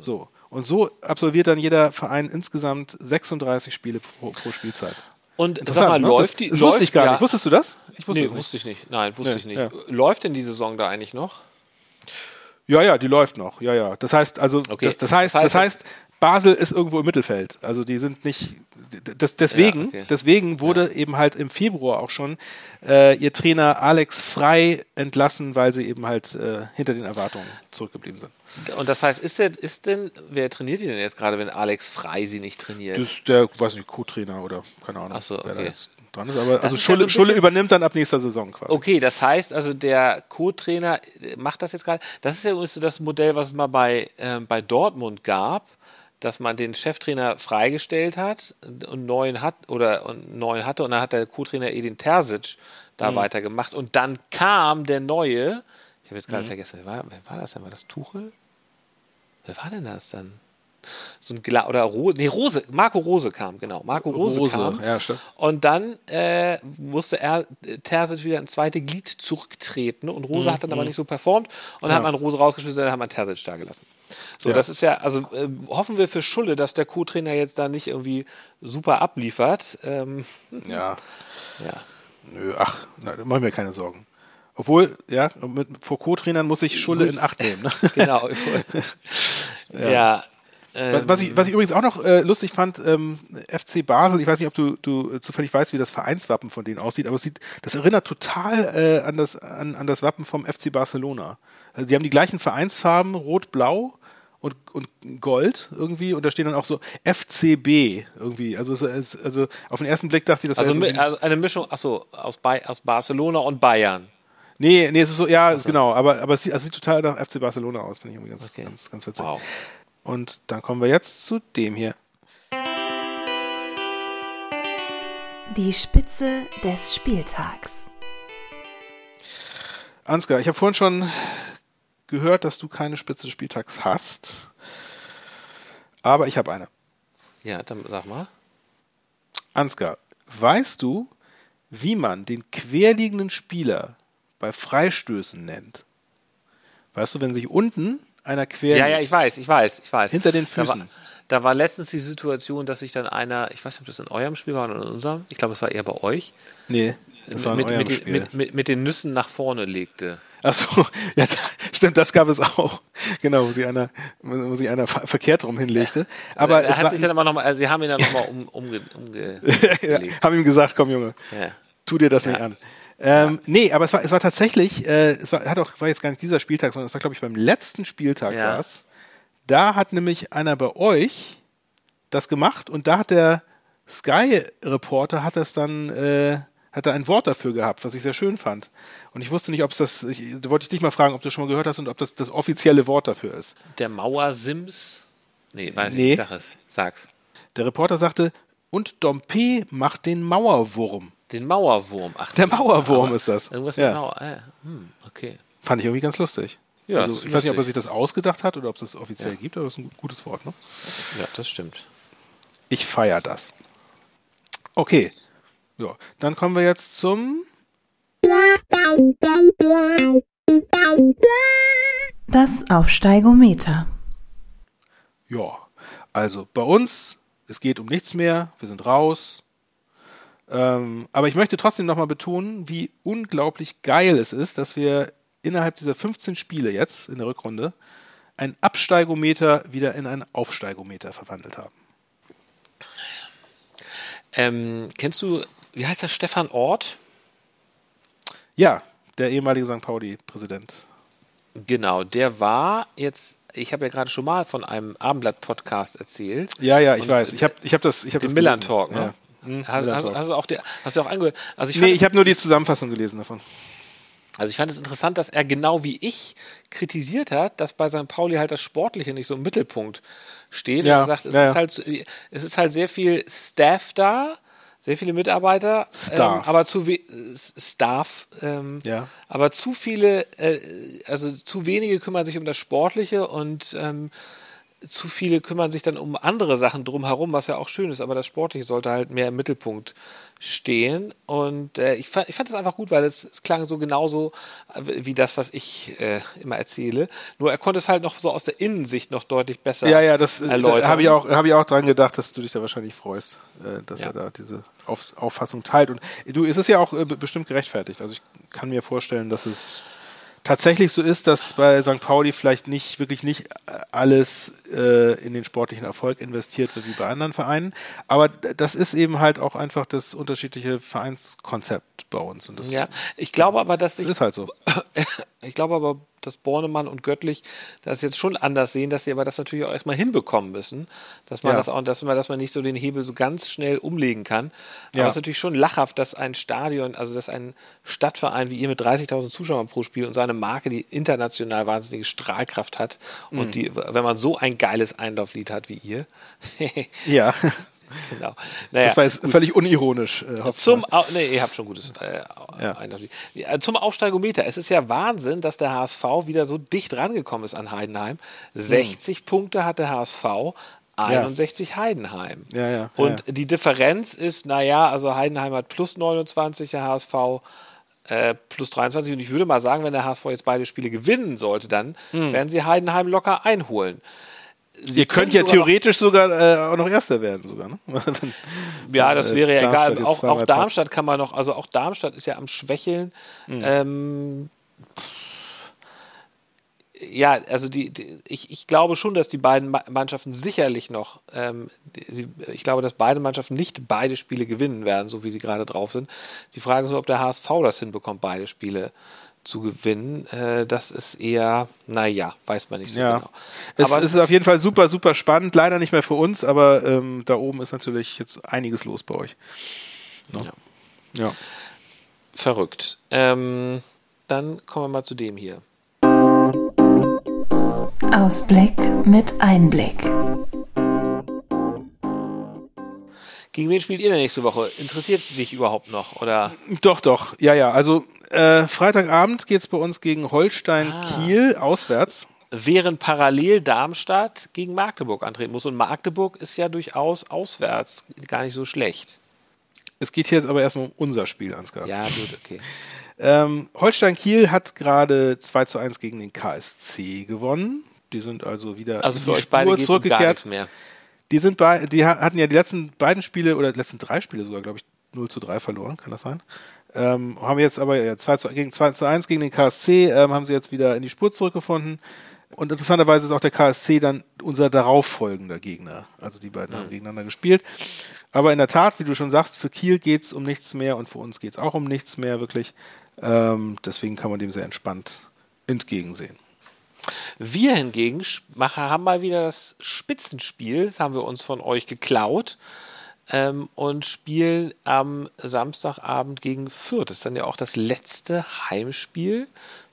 S3: So. Und so absolviert dann jeder Verein insgesamt 36 Spiele pro, pro Spielzeit.
S2: Und sag mal,
S3: ne?
S2: läuft
S3: das,
S2: die.
S3: Das
S2: läuft,
S3: wusste ich gar
S2: ja,
S3: nicht. Wusstest du das? Ich wusste
S2: nee, wusste ich nicht. Nein, wusste
S3: Nee,
S2: ich nicht.
S3: ja.
S2: Läuft denn die Saison da eigentlich noch?
S3: Ja, ja, die läuft noch. Ja, ja. Das heißt, also,
S2: Okay.
S3: das, das heißt,
S2: Das heißt,
S3: Basel ist irgendwo im Mittelfeld. Also die sind nicht. Das, deswegen,
S2: Ja, okay.
S3: deswegen wurde eben halt im Februar auch schon äh, ihr Trainer Alex Frei entlassen, weil sie eben halt äh, hinter den Erwartungen zurückgeblieben sind.
S2: Und das heißt, ist, der, ist denn, wer trainiert die denn jetzt gerade, wenn Alex Frei sie nicht trainiert?
S3: Das ist der, weiß nicht, Co-Trainer oder keine Ahnung,
S2: Ach so,
S3: wer da
S2: okay.
S3: jetzt dran ist. Aber also
S2: ist ja
S3: Schulle,
S2: so ein
S3: Schulle übernimmt dann ab nächster Saison quasi.
S2: Okay, das heißt also, der Co-Trainer äh, macht das jetzt gerade. Das ist ja übrigens so das Modell, was es mal bei, ähm, bei Dortmund gab, dass man den Cheftrainer freigestellt hat und neuen hat oder und neuen hatte und dann hat der Co-Trainer Edin Terzic da weitergemacht und dann kam der neue. Ich habe jetzt gerade vergessen, wer war, wer war das denn? War das Tuchel? Wer war denn das dann? So ein Gla oder Ro nee, Rose, Marco Rose kam, genau. Marco Rose,
S3: Rose,
S2: kam.
S3: ja, stimmt.
S2: Und dann äh, musste er äh, Terzic wieder ins zweite Glied zurücktreten und Rose hat dann aber nicht so performt und dann hat man Rose rausgeschmissen und dann hat man Terzic da gelassen. So,
S3: Ja.
S2: das ist ja, also äh, hoffen wir für Schulle, dass der Co-Trainer jetzt da nicht irgendwie super abliefert. Ähm,
S3: Ja,
S2: ja.
S3: nö, ach, na, da mache ich mir keine Sorgen. Obwohl, ja, mit, vor Co-Trainern muss ich Schulle in Acht nehmen. Ne?
S2: Genau. ja.
S3: Was, was, ich, was ich übrigens auch noch äh, lustig fand, ähm, FC Basel, ich weiß nicht, ob du, du zufällig weißt, wie das Vereinswappen von denen aussieht, aber es sieht, das erinnert total äh, an, das, an, an das Wappen vom FC Barcelona. Also die haben die gleichen Vereinsfarben, rot-blau und, und Gold irgendwie und da stehen dann auch so FCB irgendwie. Also, es, also auf den ersten Blick dachte ich, das wäre
S2: Also,
S3: so
S2: mi- also eine Mischung, achso, aus, Ba- aus Barcelona und Bayern.
S3: Nee, nee, es ist so, ja, ist genau, aber, aber es sieht, es sieht total nach FC Barcelona aus, finde ich irgendwie ganz,
S2: Okay.
S3: ganz, ganz witzig.
S2: Wow.
S3: Und dann kommen wir jetzt zu dem hier.
S1: Die Spitze des Spieltags.
S3: Ansgar, ich habe vorhin schon gehört, dass du keine Spitze des Spieltags hast. Aber ich habe eine.
S2: Ja, dann sag mal.
S3: Ansgar, weißt du, wie man den querliegenden Spieler bei Freistößen nennt? Weißt du, wenn sich unten einer quer
S2: Ja, ja, ich weiß, ich weiß, ich weiß.
S3: Hinter den
S2: Da war,
S3: Füßen.
S2: da war letztens die Situation, dass sich dann einer, ich weiß nicht, ob das in eurem Spiel war oder in unserem, ich glaube, es war eher bei euch,
S3: Nee, das war in
S2: mit,
S3: eurem
S2: mit,
S3: Spiel.
S2: mit, mit, mit den Nüssen nach vorne legte.
S3: Achso, ja, stimmt, das gab es auch. Genau, wo sich einer, wo sich einer ver verkehrt rum hinlegte. Aber
S2: er
S3: es
S2: hat
S3: war,
S2: sich dann aber nochmal, also sie haben ihn dann nochmal um, umge, umge
S3: ja, haben ihm gesagt, komm Junge,
S2: ja.
S3: tu dir das nicht an. Ähm, Nee, aber es war, es war tatsächlich, äh, es war, hat auch, war jetzt gar nicht dieser Spieltag, sondern es war, glaube ich, beim letzten Spieltag
S2: Ja.
S3: war's. Da hat nämlich einer bei euch das gemacht und da hat der Sky-Reporter hat das dann, äh, hat da ein Wort dafür gehabt, was ich sehr schön fand. Und ich wusste nicht, ob es das, ich, da wollte ich dich mal fragen, ob du schon mal gehört hast und ob das das offizielle Wort dafür ist.
S2: Der Mauersims? Nee, weiß
S3: Nee.
S2: ich nicht, sag es. Sag's.
S3: Der Reporter sagte, und Dompe macht den Mauerwurm.
S2: Den Mauerwurm. Ach,
S3: Der Mauerwurm
S2: aber
S3: ist das.
S2: Irgendwas
S3: Ja.
S2: mit Mauer. Ah, ja. hm, okay.
S3: Fand ich irgendwie ganz lustig.
S2: Ja,
S3: also, ich weiß nicht, ob er
S2: lustig.
S3: sich das ausgedacht hat oder ob es das offiziell gibt, aber das ist ein gutes Wort. Ne?
S2: Ja, das stimmt.
S3: Ich feiere das. Okay. Ja, dann kommen wir jetzt zum.
S1: Das Aufsteigometer.
S3: Ja, also bei uns, es geht um nichts mehr, wir sind raus. Ähm, aber ich möchte trotzdem nochmal betonen, wie unglaublich geil es ist, dass wir innerhalb dieser 15 Spiele jetzt in der Rückrunde ein Absteigometer wieder in ein Aufsteigometer verwandelt haben.
S2: Ähm, kennst du, wie heißt der Stefan Ort?
S3: Ja, der ehemalige St. Pauli-Präsident.
S2: Genau, der war jetzt, ich habe ja gerade schon mal von einem Abendblatt-Podcast erzählt.
S3: Ja, ja, ich
S2: Und
S3: weiß. Ich habe ich hab das. Ich hab
S2: Den
S3: das
S2: Millern
S3: gelesen.
S2: Talk, ne?
S3: Ja. Hm,
S2: Hast, hast, du auch der, hast du auch angehört? Also ich
S3: nee, ich habe nur die Zusammenfassung gelesen davon.
S2: Also ich fand es interessant, dass er genau wie ich kritisiert hat, dass bei St. Pauli halt das Sportliche nicht so im Mittelpunkt steht.
S3: Ja,
S2: er sagt, es
S3: ja, ja.
S2: ist halt, es ist halt sehr viel Staff da, sehr viele Mitarbeiter,
S3: Staff.
S2: Ähm, aber zu we Staff, ähm,
S3: Ja.
S2: aber zu viele, äh, also zu wenige kümmern sich um das Sportliche und ähm, zu viele kümmern sich dann um andere Sachen drumherum, was ja auch schön ist, aber das Sportliche sollte halt mehr im Mittelpunkt stehen. Und äh, ich, fand, ich fand das einfach gut, weil es, es klang so genauso äh, wie das, was ich äh, immer erzähle. Nur er konnte es halt noch so aus der Innensicht noch deutlich besser
S3: Ja, ja, das äh,
S2: erläutern.
S3: da habe ich auch habe ich auch dran gedacht, dass du dich da wahrscheinlich freust, äh, dass
S2: Ja.
S3: er da diese Auf, Auffassung teilt. Und du, es ist ja auch äh, be- bestimmt gerechtfertigt. Also ich kann mir vorstellen, dass es tatsächlich so ist, dass bei St. Pauli vielleicht nicht wirklich nicht alles äh, in den sportlichen Erfolg investiert wird wie bei anderen Vereinen. Aber das ist eben halt auch einfach das unterschiedliche Vereinskonzept bei uns. Und das,
S2: ja, ich glaube aber, dass
S3: das
S2: ich,
S3: ist halt so.
S2: ich glaube aber, dass Bornemann und Göttlich das jetzt schon anders sehen, dass sie aber das natürlich auch erstmal hinbekommen müssen, dass man
S3: Ja.
S2: das auch, dass man, dass man nicht so den Hebel so ganz schnell umlegen kann. Aber
S3: Ja.
S2: es ist natürlich schon lachhaft, dass ein Stadion, also dass ein Stadtverein wie ihr mit 30.000 Zuschauern pro Spiel und so eine Marke, die international wahnsinnige Strahlkraft hat
S3: Mhm.
S2: und die, wenn man so ein geiles Einlauflied hat wie ihr,
S3: Ja,
S2: genau. Naja,
S3: das war jetzt völlig unironisch. Äh,
S2: zum, Au nee, ihr habt schon gutes äh,
S3: Ja.
S2: Ja, Zum Aufsteigometer. Es ist ja Wahnsinn, dass der HSV wieder so dicht rangekommen ist an Heidenheim. 60 Punkte hat der HSV, 61 Heidenheim.
S3: Ja, ja,
S2: Und
S3: ja.
S2: die Differenz ist, naja, also Heidenheim hat plus 29, der HSV äh, plus 23. Und ich würde mal sagen, wenn der HSV jetzt beide Spiele gewinnen sollte, dann
S3: Hm.
S2: werden sie Heidenheim locker einholen.
S3: Ihr könnt ja theoretisch sogar äh, auch noch Erster werden, sogar. Ne?
S2: Ja, das
S3: äh,
S2: wäre ja
S3: Darmstadt
S2: egal. Auch, auch
S3: Platz. Mhm.
S2: Darmstadt kann man noch, also auch Darmstadt ist ja am Schwächeln. Ähm, ja, also die, die ich, ich glaube schon, dass die beiden Ma- Mannschaften sicherlich noch, ähm, die, die- ich glaube, dass beide Mannschaften nicht beide Spiele gewinnen werden, so wie sie gerade drauf sind. Die Frage ist nur, ob der HSV das hinbekommt, beide Spiele zu gewinnen. Äh, das ist eher, naja, weiß man nicht so
S3: Ja,
S2: genau.
S3: es,
S2: Aber
S3: es ist auf jeden Fall super, super spannend. Leider nicht mehr für uns, aber ähm, da oben ist natürlich jetzt einiges los bei euch.
S2: Ja.
S3: Ja.
S2: verrückt. Ähm, dann kommen wir mal zu dem hier.
S1: Ausblick mit Einblick.
S2: Gegen wen spielt ihr denn nächste Woche? Interessiert es dich überhaupt noch? Oder
S3: Doch, doch. Ja, ja. Also äh, Freitagabend geht's bei uns gegen Holstein
S2: Ah.
S3: Kiel auswärts.
S2: während parallel Darmstadt gegen Magdeburg antreten muss? Und Magdeburg ist ja durchaus auswärts gar nicht so schlecht.
S3: Es geht hier jetzt aber erstmal um unser Spiel, Ansgar.
S2: Ja, gut, okay.
S3: Ähm, Holstein Kiel hat gerade 2 zu 1 gegen den KSC gewonnen. Die sind also wieder
S2: Also
S3: in
S2: für
S3: die
S2: euch beide
S3: Spur
S2: geht es um gar
S3: zurückgekehrt.
S2: nichts mehr.
S3: Die sind bei, die ha- hatten ja die letzten beiden Spiele oder die letzten drei Spiele sogar, glaube ich, 0 zu 3 verloren, kann das sein? Ähm, haben jetzt aber ja, 2 zu, gegen 2 zu 1 gegen den KSC, ähm, haben sie jetzt wieder in die Spur zurückgefunden. Und interessanterweise ist auch der KSC dann unser darauffolgender Gegner. Also die beiden haben gegeneinander gespielt. Aber in der Tat, wie du schon sagst, für Kiel geht's um nichts mehr und für uns geht's auch um nichts mehr, wirklich. Ähm, deswegen kann man dem sehr entspannt entgegensehen.
S2: Wir hingegen haben mal wieder das Spitzenspiel, das haben wir uns von euch geklaut ähm, und spielen am Samstagabend gegen Fürth. Das ist dann ja auch das letzte Heimspiel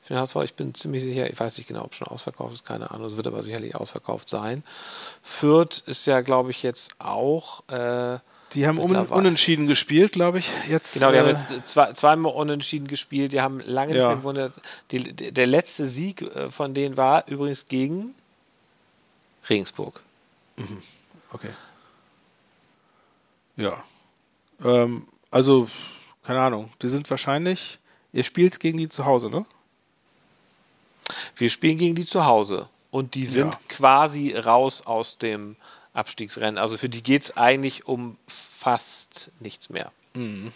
S2: für den HSV. Ich bin ziemlich sicher, ich weiß nicht genau, ob schon ausverkauft ist, keine Ahnung, es wird aber sicherlich ausverkauft sein. Fürth ist ja, glaube ich, jetzt auch. Äh,
S3: Die haben un unentschieden gespielt, glaube ich. Jetzt,
S2: Genau, die
S3: äh,
S2: haben jetzt zwei, zweimal unentschieden gespielt. Die haben lange nicht
S3: Ja.
S2: mehr die, der letzte Sieg äh, von denen war übrigens gegen Regensburg.
S3: Okay. Ja. Ähm, also, keine Ahnung. Die sind wahrscheinlich. Ihr spielt gegen die zu Hause, ne?
S2: Wir spielen gegen die zu Hause. Und die sind
S3: Ja.
S2: quasi raus aus dem Abstiegsrennen. Also für die geht es eigentlich um fast nichts mehr.
S3: Mhm.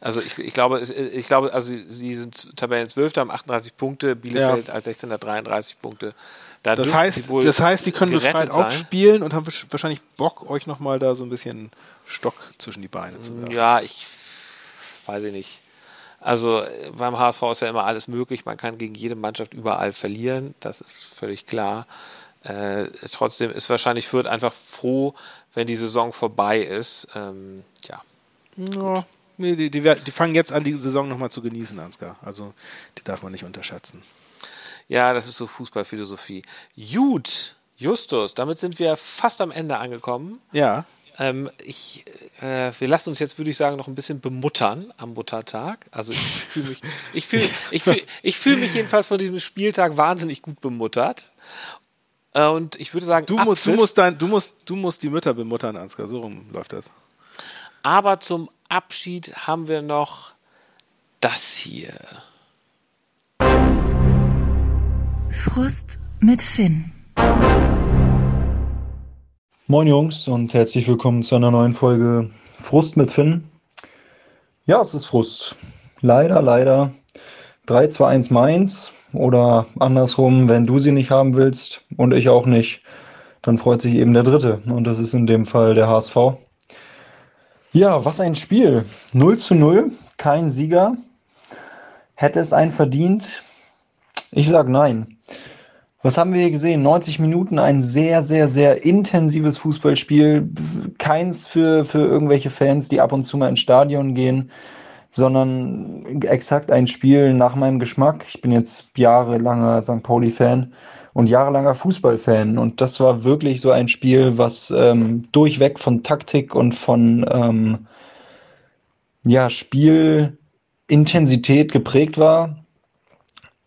S2: Also ich, ich glaube, ich glaube, also sie sind Tabellen 12, haben 38 Punkte, Bielefeld als 16. hat 33 Punkte. Da
S3: Das heißt, das heißt, die können befreit
S2: sein.
S3: aufspielen und haben wahrscheinlich Bock, euch nochmal da so ein bisschen Stock zwischen die Beine zu werfen.
S2: Ja, ich weiß ich nicht. Also beim HSV ist ja immer alles möglich. Man kann gegen jede Mannschaft überall verlieren. Das ist völlig klar. Äh, trotzdem ist wahrscheinlich Fürth einfach froh, wenn die Saison vorbei ist. Ähm, ja.
S3: Ja, nee, die, die, die fangen jetzt an, die Saison nochmal zu genießen, Ansgar. Also, die darf man nicht unterschätzen.
S2: ja, das ist so Fußballphilosophie. Gut, Justus, damit sind wir fast am Ende angekommen.
S3: Ja.
S2: Ähm, ich, äh, wir lassen uns jetzt, würde ich sagen, noch ein bisschen bemuttern am Muttertag. Also ich fühle mich, ich fühle, ich fühle, ich fühle mich jedenfalls von diesem Spieltag wahnsinnig gut bemuttert. Äh, Und ich würde sagen,
S3: Du musst, du musst dein, du musst, du musst die Mütter bemuttern, Ansgar. So rum läuft das.
S2: aber zum Abschied haben wir noch das hier.
S1: Frust mit Finn.
S5: Moin Jungs und herzlich willkommen zu einer neuen Folge Frust mit Finn. Ja, es ist Frust. Leider, leider 3-2-1 Mainz. Oder andersrum, wenn du sie nicht haben willst und ich auch nicht, dann freut sich eben der Dritte. Und das ist in dem Fall der HSV. Ja, was ein Spiel. 0 zu 0, kein Sieger. Hätte es einen verdient? Ich sage nein. Was haben wir hier gesehen? 90 Minuten, ein sehr, sehr, sehr intensives Fußballspiel. Keins für, für irgendwelche Fans, die ab und zu mal ins Stadion gehen, sondern exakt ein Spiel nach meinem Geschmack. Ich bin jetzt jahrelanger St. Pauli-Fan und jahrelanger Fußballfan. Und das war wirklich so ein Spiel, was ähm, durchweg von Taktik und von ähm, ja, Spielintensität geprägt war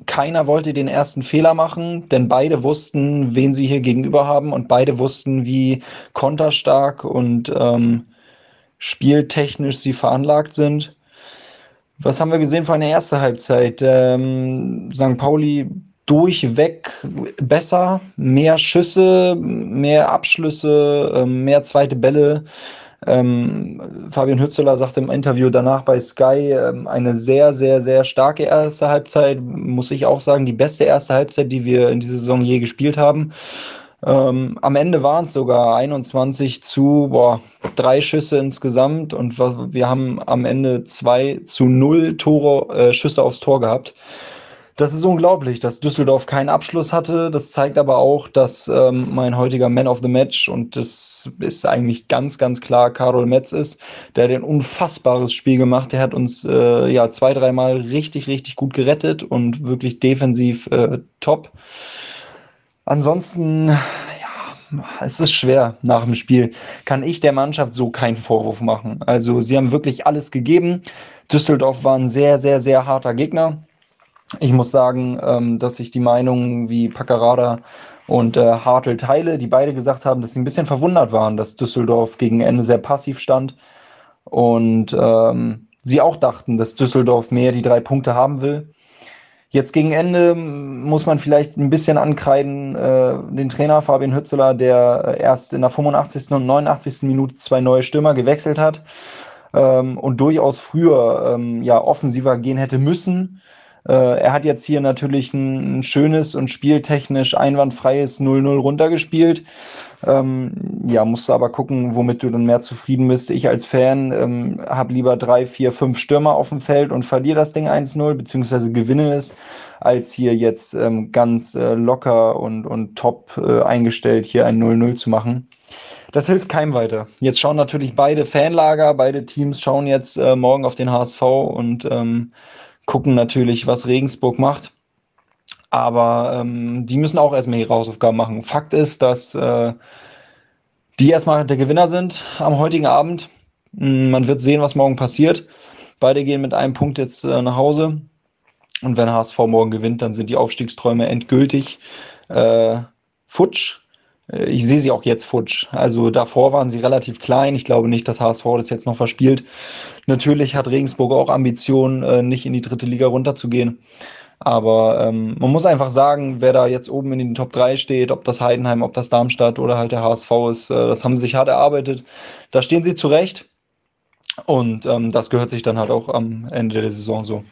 S5: keiner wollte den ersten Fehler machen, denn beide wussten, wen sie hier gegenüber haben und beide wussten, wie konterstark und ähm, spieltechnisch sie veranlagt sind. Was haben wir gesehen für eine erste Halbzeit? Ähm, St. Pauli durchweg besser, mehr Schüsse, mehr Abschlüsse, ähm, mehr zweite Bälle. Ähm, Fabian Hützeler sagte im Interview danach bei Sky ähm, eine sehr, sehr, sehr starke erste Halbzeit. Muss ich auch sagen, die beste erste Halbzeit, die wir in dieser Saison je gespielt haben. Ähm, am Ende waren es sogar 21 zu boah, drei Schüsse insgesamt und wir haben am Ende zwei zu null Tore, äh, Schüsse aufs Tor gehabt. Das ist unglaublich, dass Düsseldorf keinen Abschluss hatte. Das zeigt aber auch, dass ähm, mein heutiger Man of the Match, und das ist eigentlich ganz, ganz klar, Karol Metz ist. Der hat ein unfassbares Spiel gemacht. Der hat uns äh, ja zwei, dreimal richtig, richtig gut gerettet und wirklich defensiv äh, top. Ansonsten, ja, es ist schwer nach dem Spiel. Kann ich der Mannschaft so keinen Vorwurf machen. Also sie haben wirklich alles gegeben. Düsseldorf war ein sehr, sehr, sehr harter Gegner ich muss sagen, ähm, dass ich die Meinung wie Paccarada und äh, Hartl teile, die beide gesagt haben, dass sie ein bisschen verwundert waren, dass Düsseldorf gegen Ende sehr passiv stand und ähm, sie auch dachten, dass Düsseldorf mehr die drei Punkte haben will. Jetzt gegen Ende muss man vielleicht ein bisschen ankreiden, äh, den Trainer Fabian Hützeler, der erst in der 85. und 89. Minute zwei neue Stürmer gewechselt hat ähm, und durchaus früher ähm, ja offensiver gehen hätte müssen äh, er hat jetzt hier natürlich ein, ein schönes und spieltechnisch einwandfreies 0-0 runtergespielt. Ähm, ja, musst du aber gucken, womit du dann mehr zufrieden bist. Ich als Fan ähm, habe lieber drei, vier, fünf Stürmer auf dem Feld und verliere das Ding 1-0, beziehungsweise gewinne es, als hier jetzt ähm, ganz äh, locker und, und top äh, eingestellt hier ein 0-0 zu machen. Das hilft keinem weiter. Jetzt schauen natürlich beide Fanlager, beide Teams schauen jetzt äh, morgen auf den HSV und ähm, gucken natürlich, was Regensburg macht. Aber ähm, die müssen auch erstmal ihre Hausaufgaben machen. Fakt ist, dass äh, die erstmal der Gewinner sind am heutigen Abend. Hm, man wird sehen, was morgen passiert. Beide gehen mit einem Punkt jetzt äh, nach Hause. Und wenn HSV morgen gewinnt, dann sind die Aufstiegsträume endgültig äh, futsch. Äh, ich sehe sie auch jetzt futsch. Also davor waren sie relativ klein. Ich glaube nicht, dass HSV das jetzt noch verspielt. Natürlich hat Regensburg auch Ambitionen, äh, nicht in die dritte Liga runterzugehen. Aber ähm, man muss einfach sagen, wer da jetzt oben in den Top 3 steht, ob das Heidenheim, ob das Darmstadt oder halt der HSV ist, äh, das haben sie sich hart erarbeitet. Da stehen sie zurecht. Und ähm, das gehört sich dann halt auch am Ende der Saison so.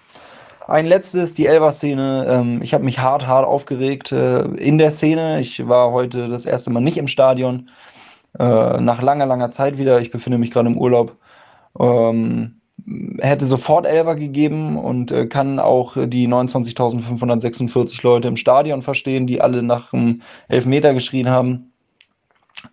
S5: Ein letztes, die Elva-Szene. Ähm, ich habe mich hart, hart aufgeregt äh, in der Szene. Ich war heute das erste Mal nicht im Stadion. Äh, nach langer, langer Zeit wieder. Ich befinde mich gerade im Urlaub. Ähm, hätte sofort Elva gegeben und äh, kann auch die 29.546 Leute im Stadion verstehen, die alle nach einem Elfmeter geschrien haben.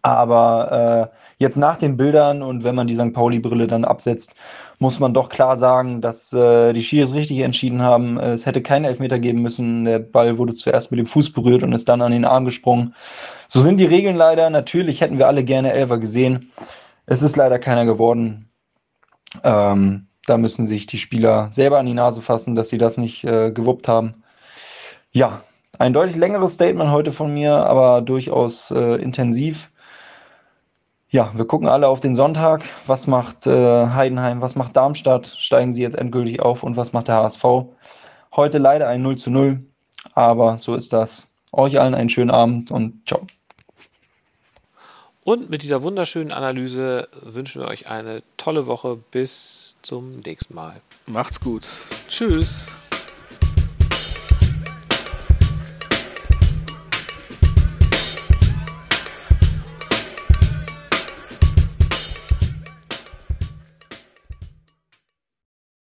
S5: Aber äh, jetzt nach den Bildern und wenn man die St. Pauli-Brille dann absetzt, muss man doch klar sagen, dass äh, die Schiris richtig entschieden haben. Es hätte keinen Elfmeter geben müssen. Der Ball wurde zuerst mit dem Fuß berührt und ist dann an den Arm gesprungen. So sind die Regeln leider. Natürlich hätten wir alle gerne Elfer gesehen. Es ist leider keiner geworden. Ähm, da müssen sich die Spieler selber an die Nase fassen, dass sie das nicht äh, gewuppt haben. Ja, ein deutlich längeres Statement heute von mir, aber durchaus äh, intensiv. Ja, wir gucken alle auf den Sonntag. Was macht äh, Heidenheim? Was macht Darmstadt? Steigen sie jetzt endgültig auf? Und was macht der HSV? Heute leider ein 0 zu 0, aber so ist das. Euch allen einen schönen Abend und ciao.
S2: Und mit dieser wunderschönen Analyse wünschen wir euch eine tolle Woche. Bis zum nächsten Mal.
S3: Macht's gut. Tschüss.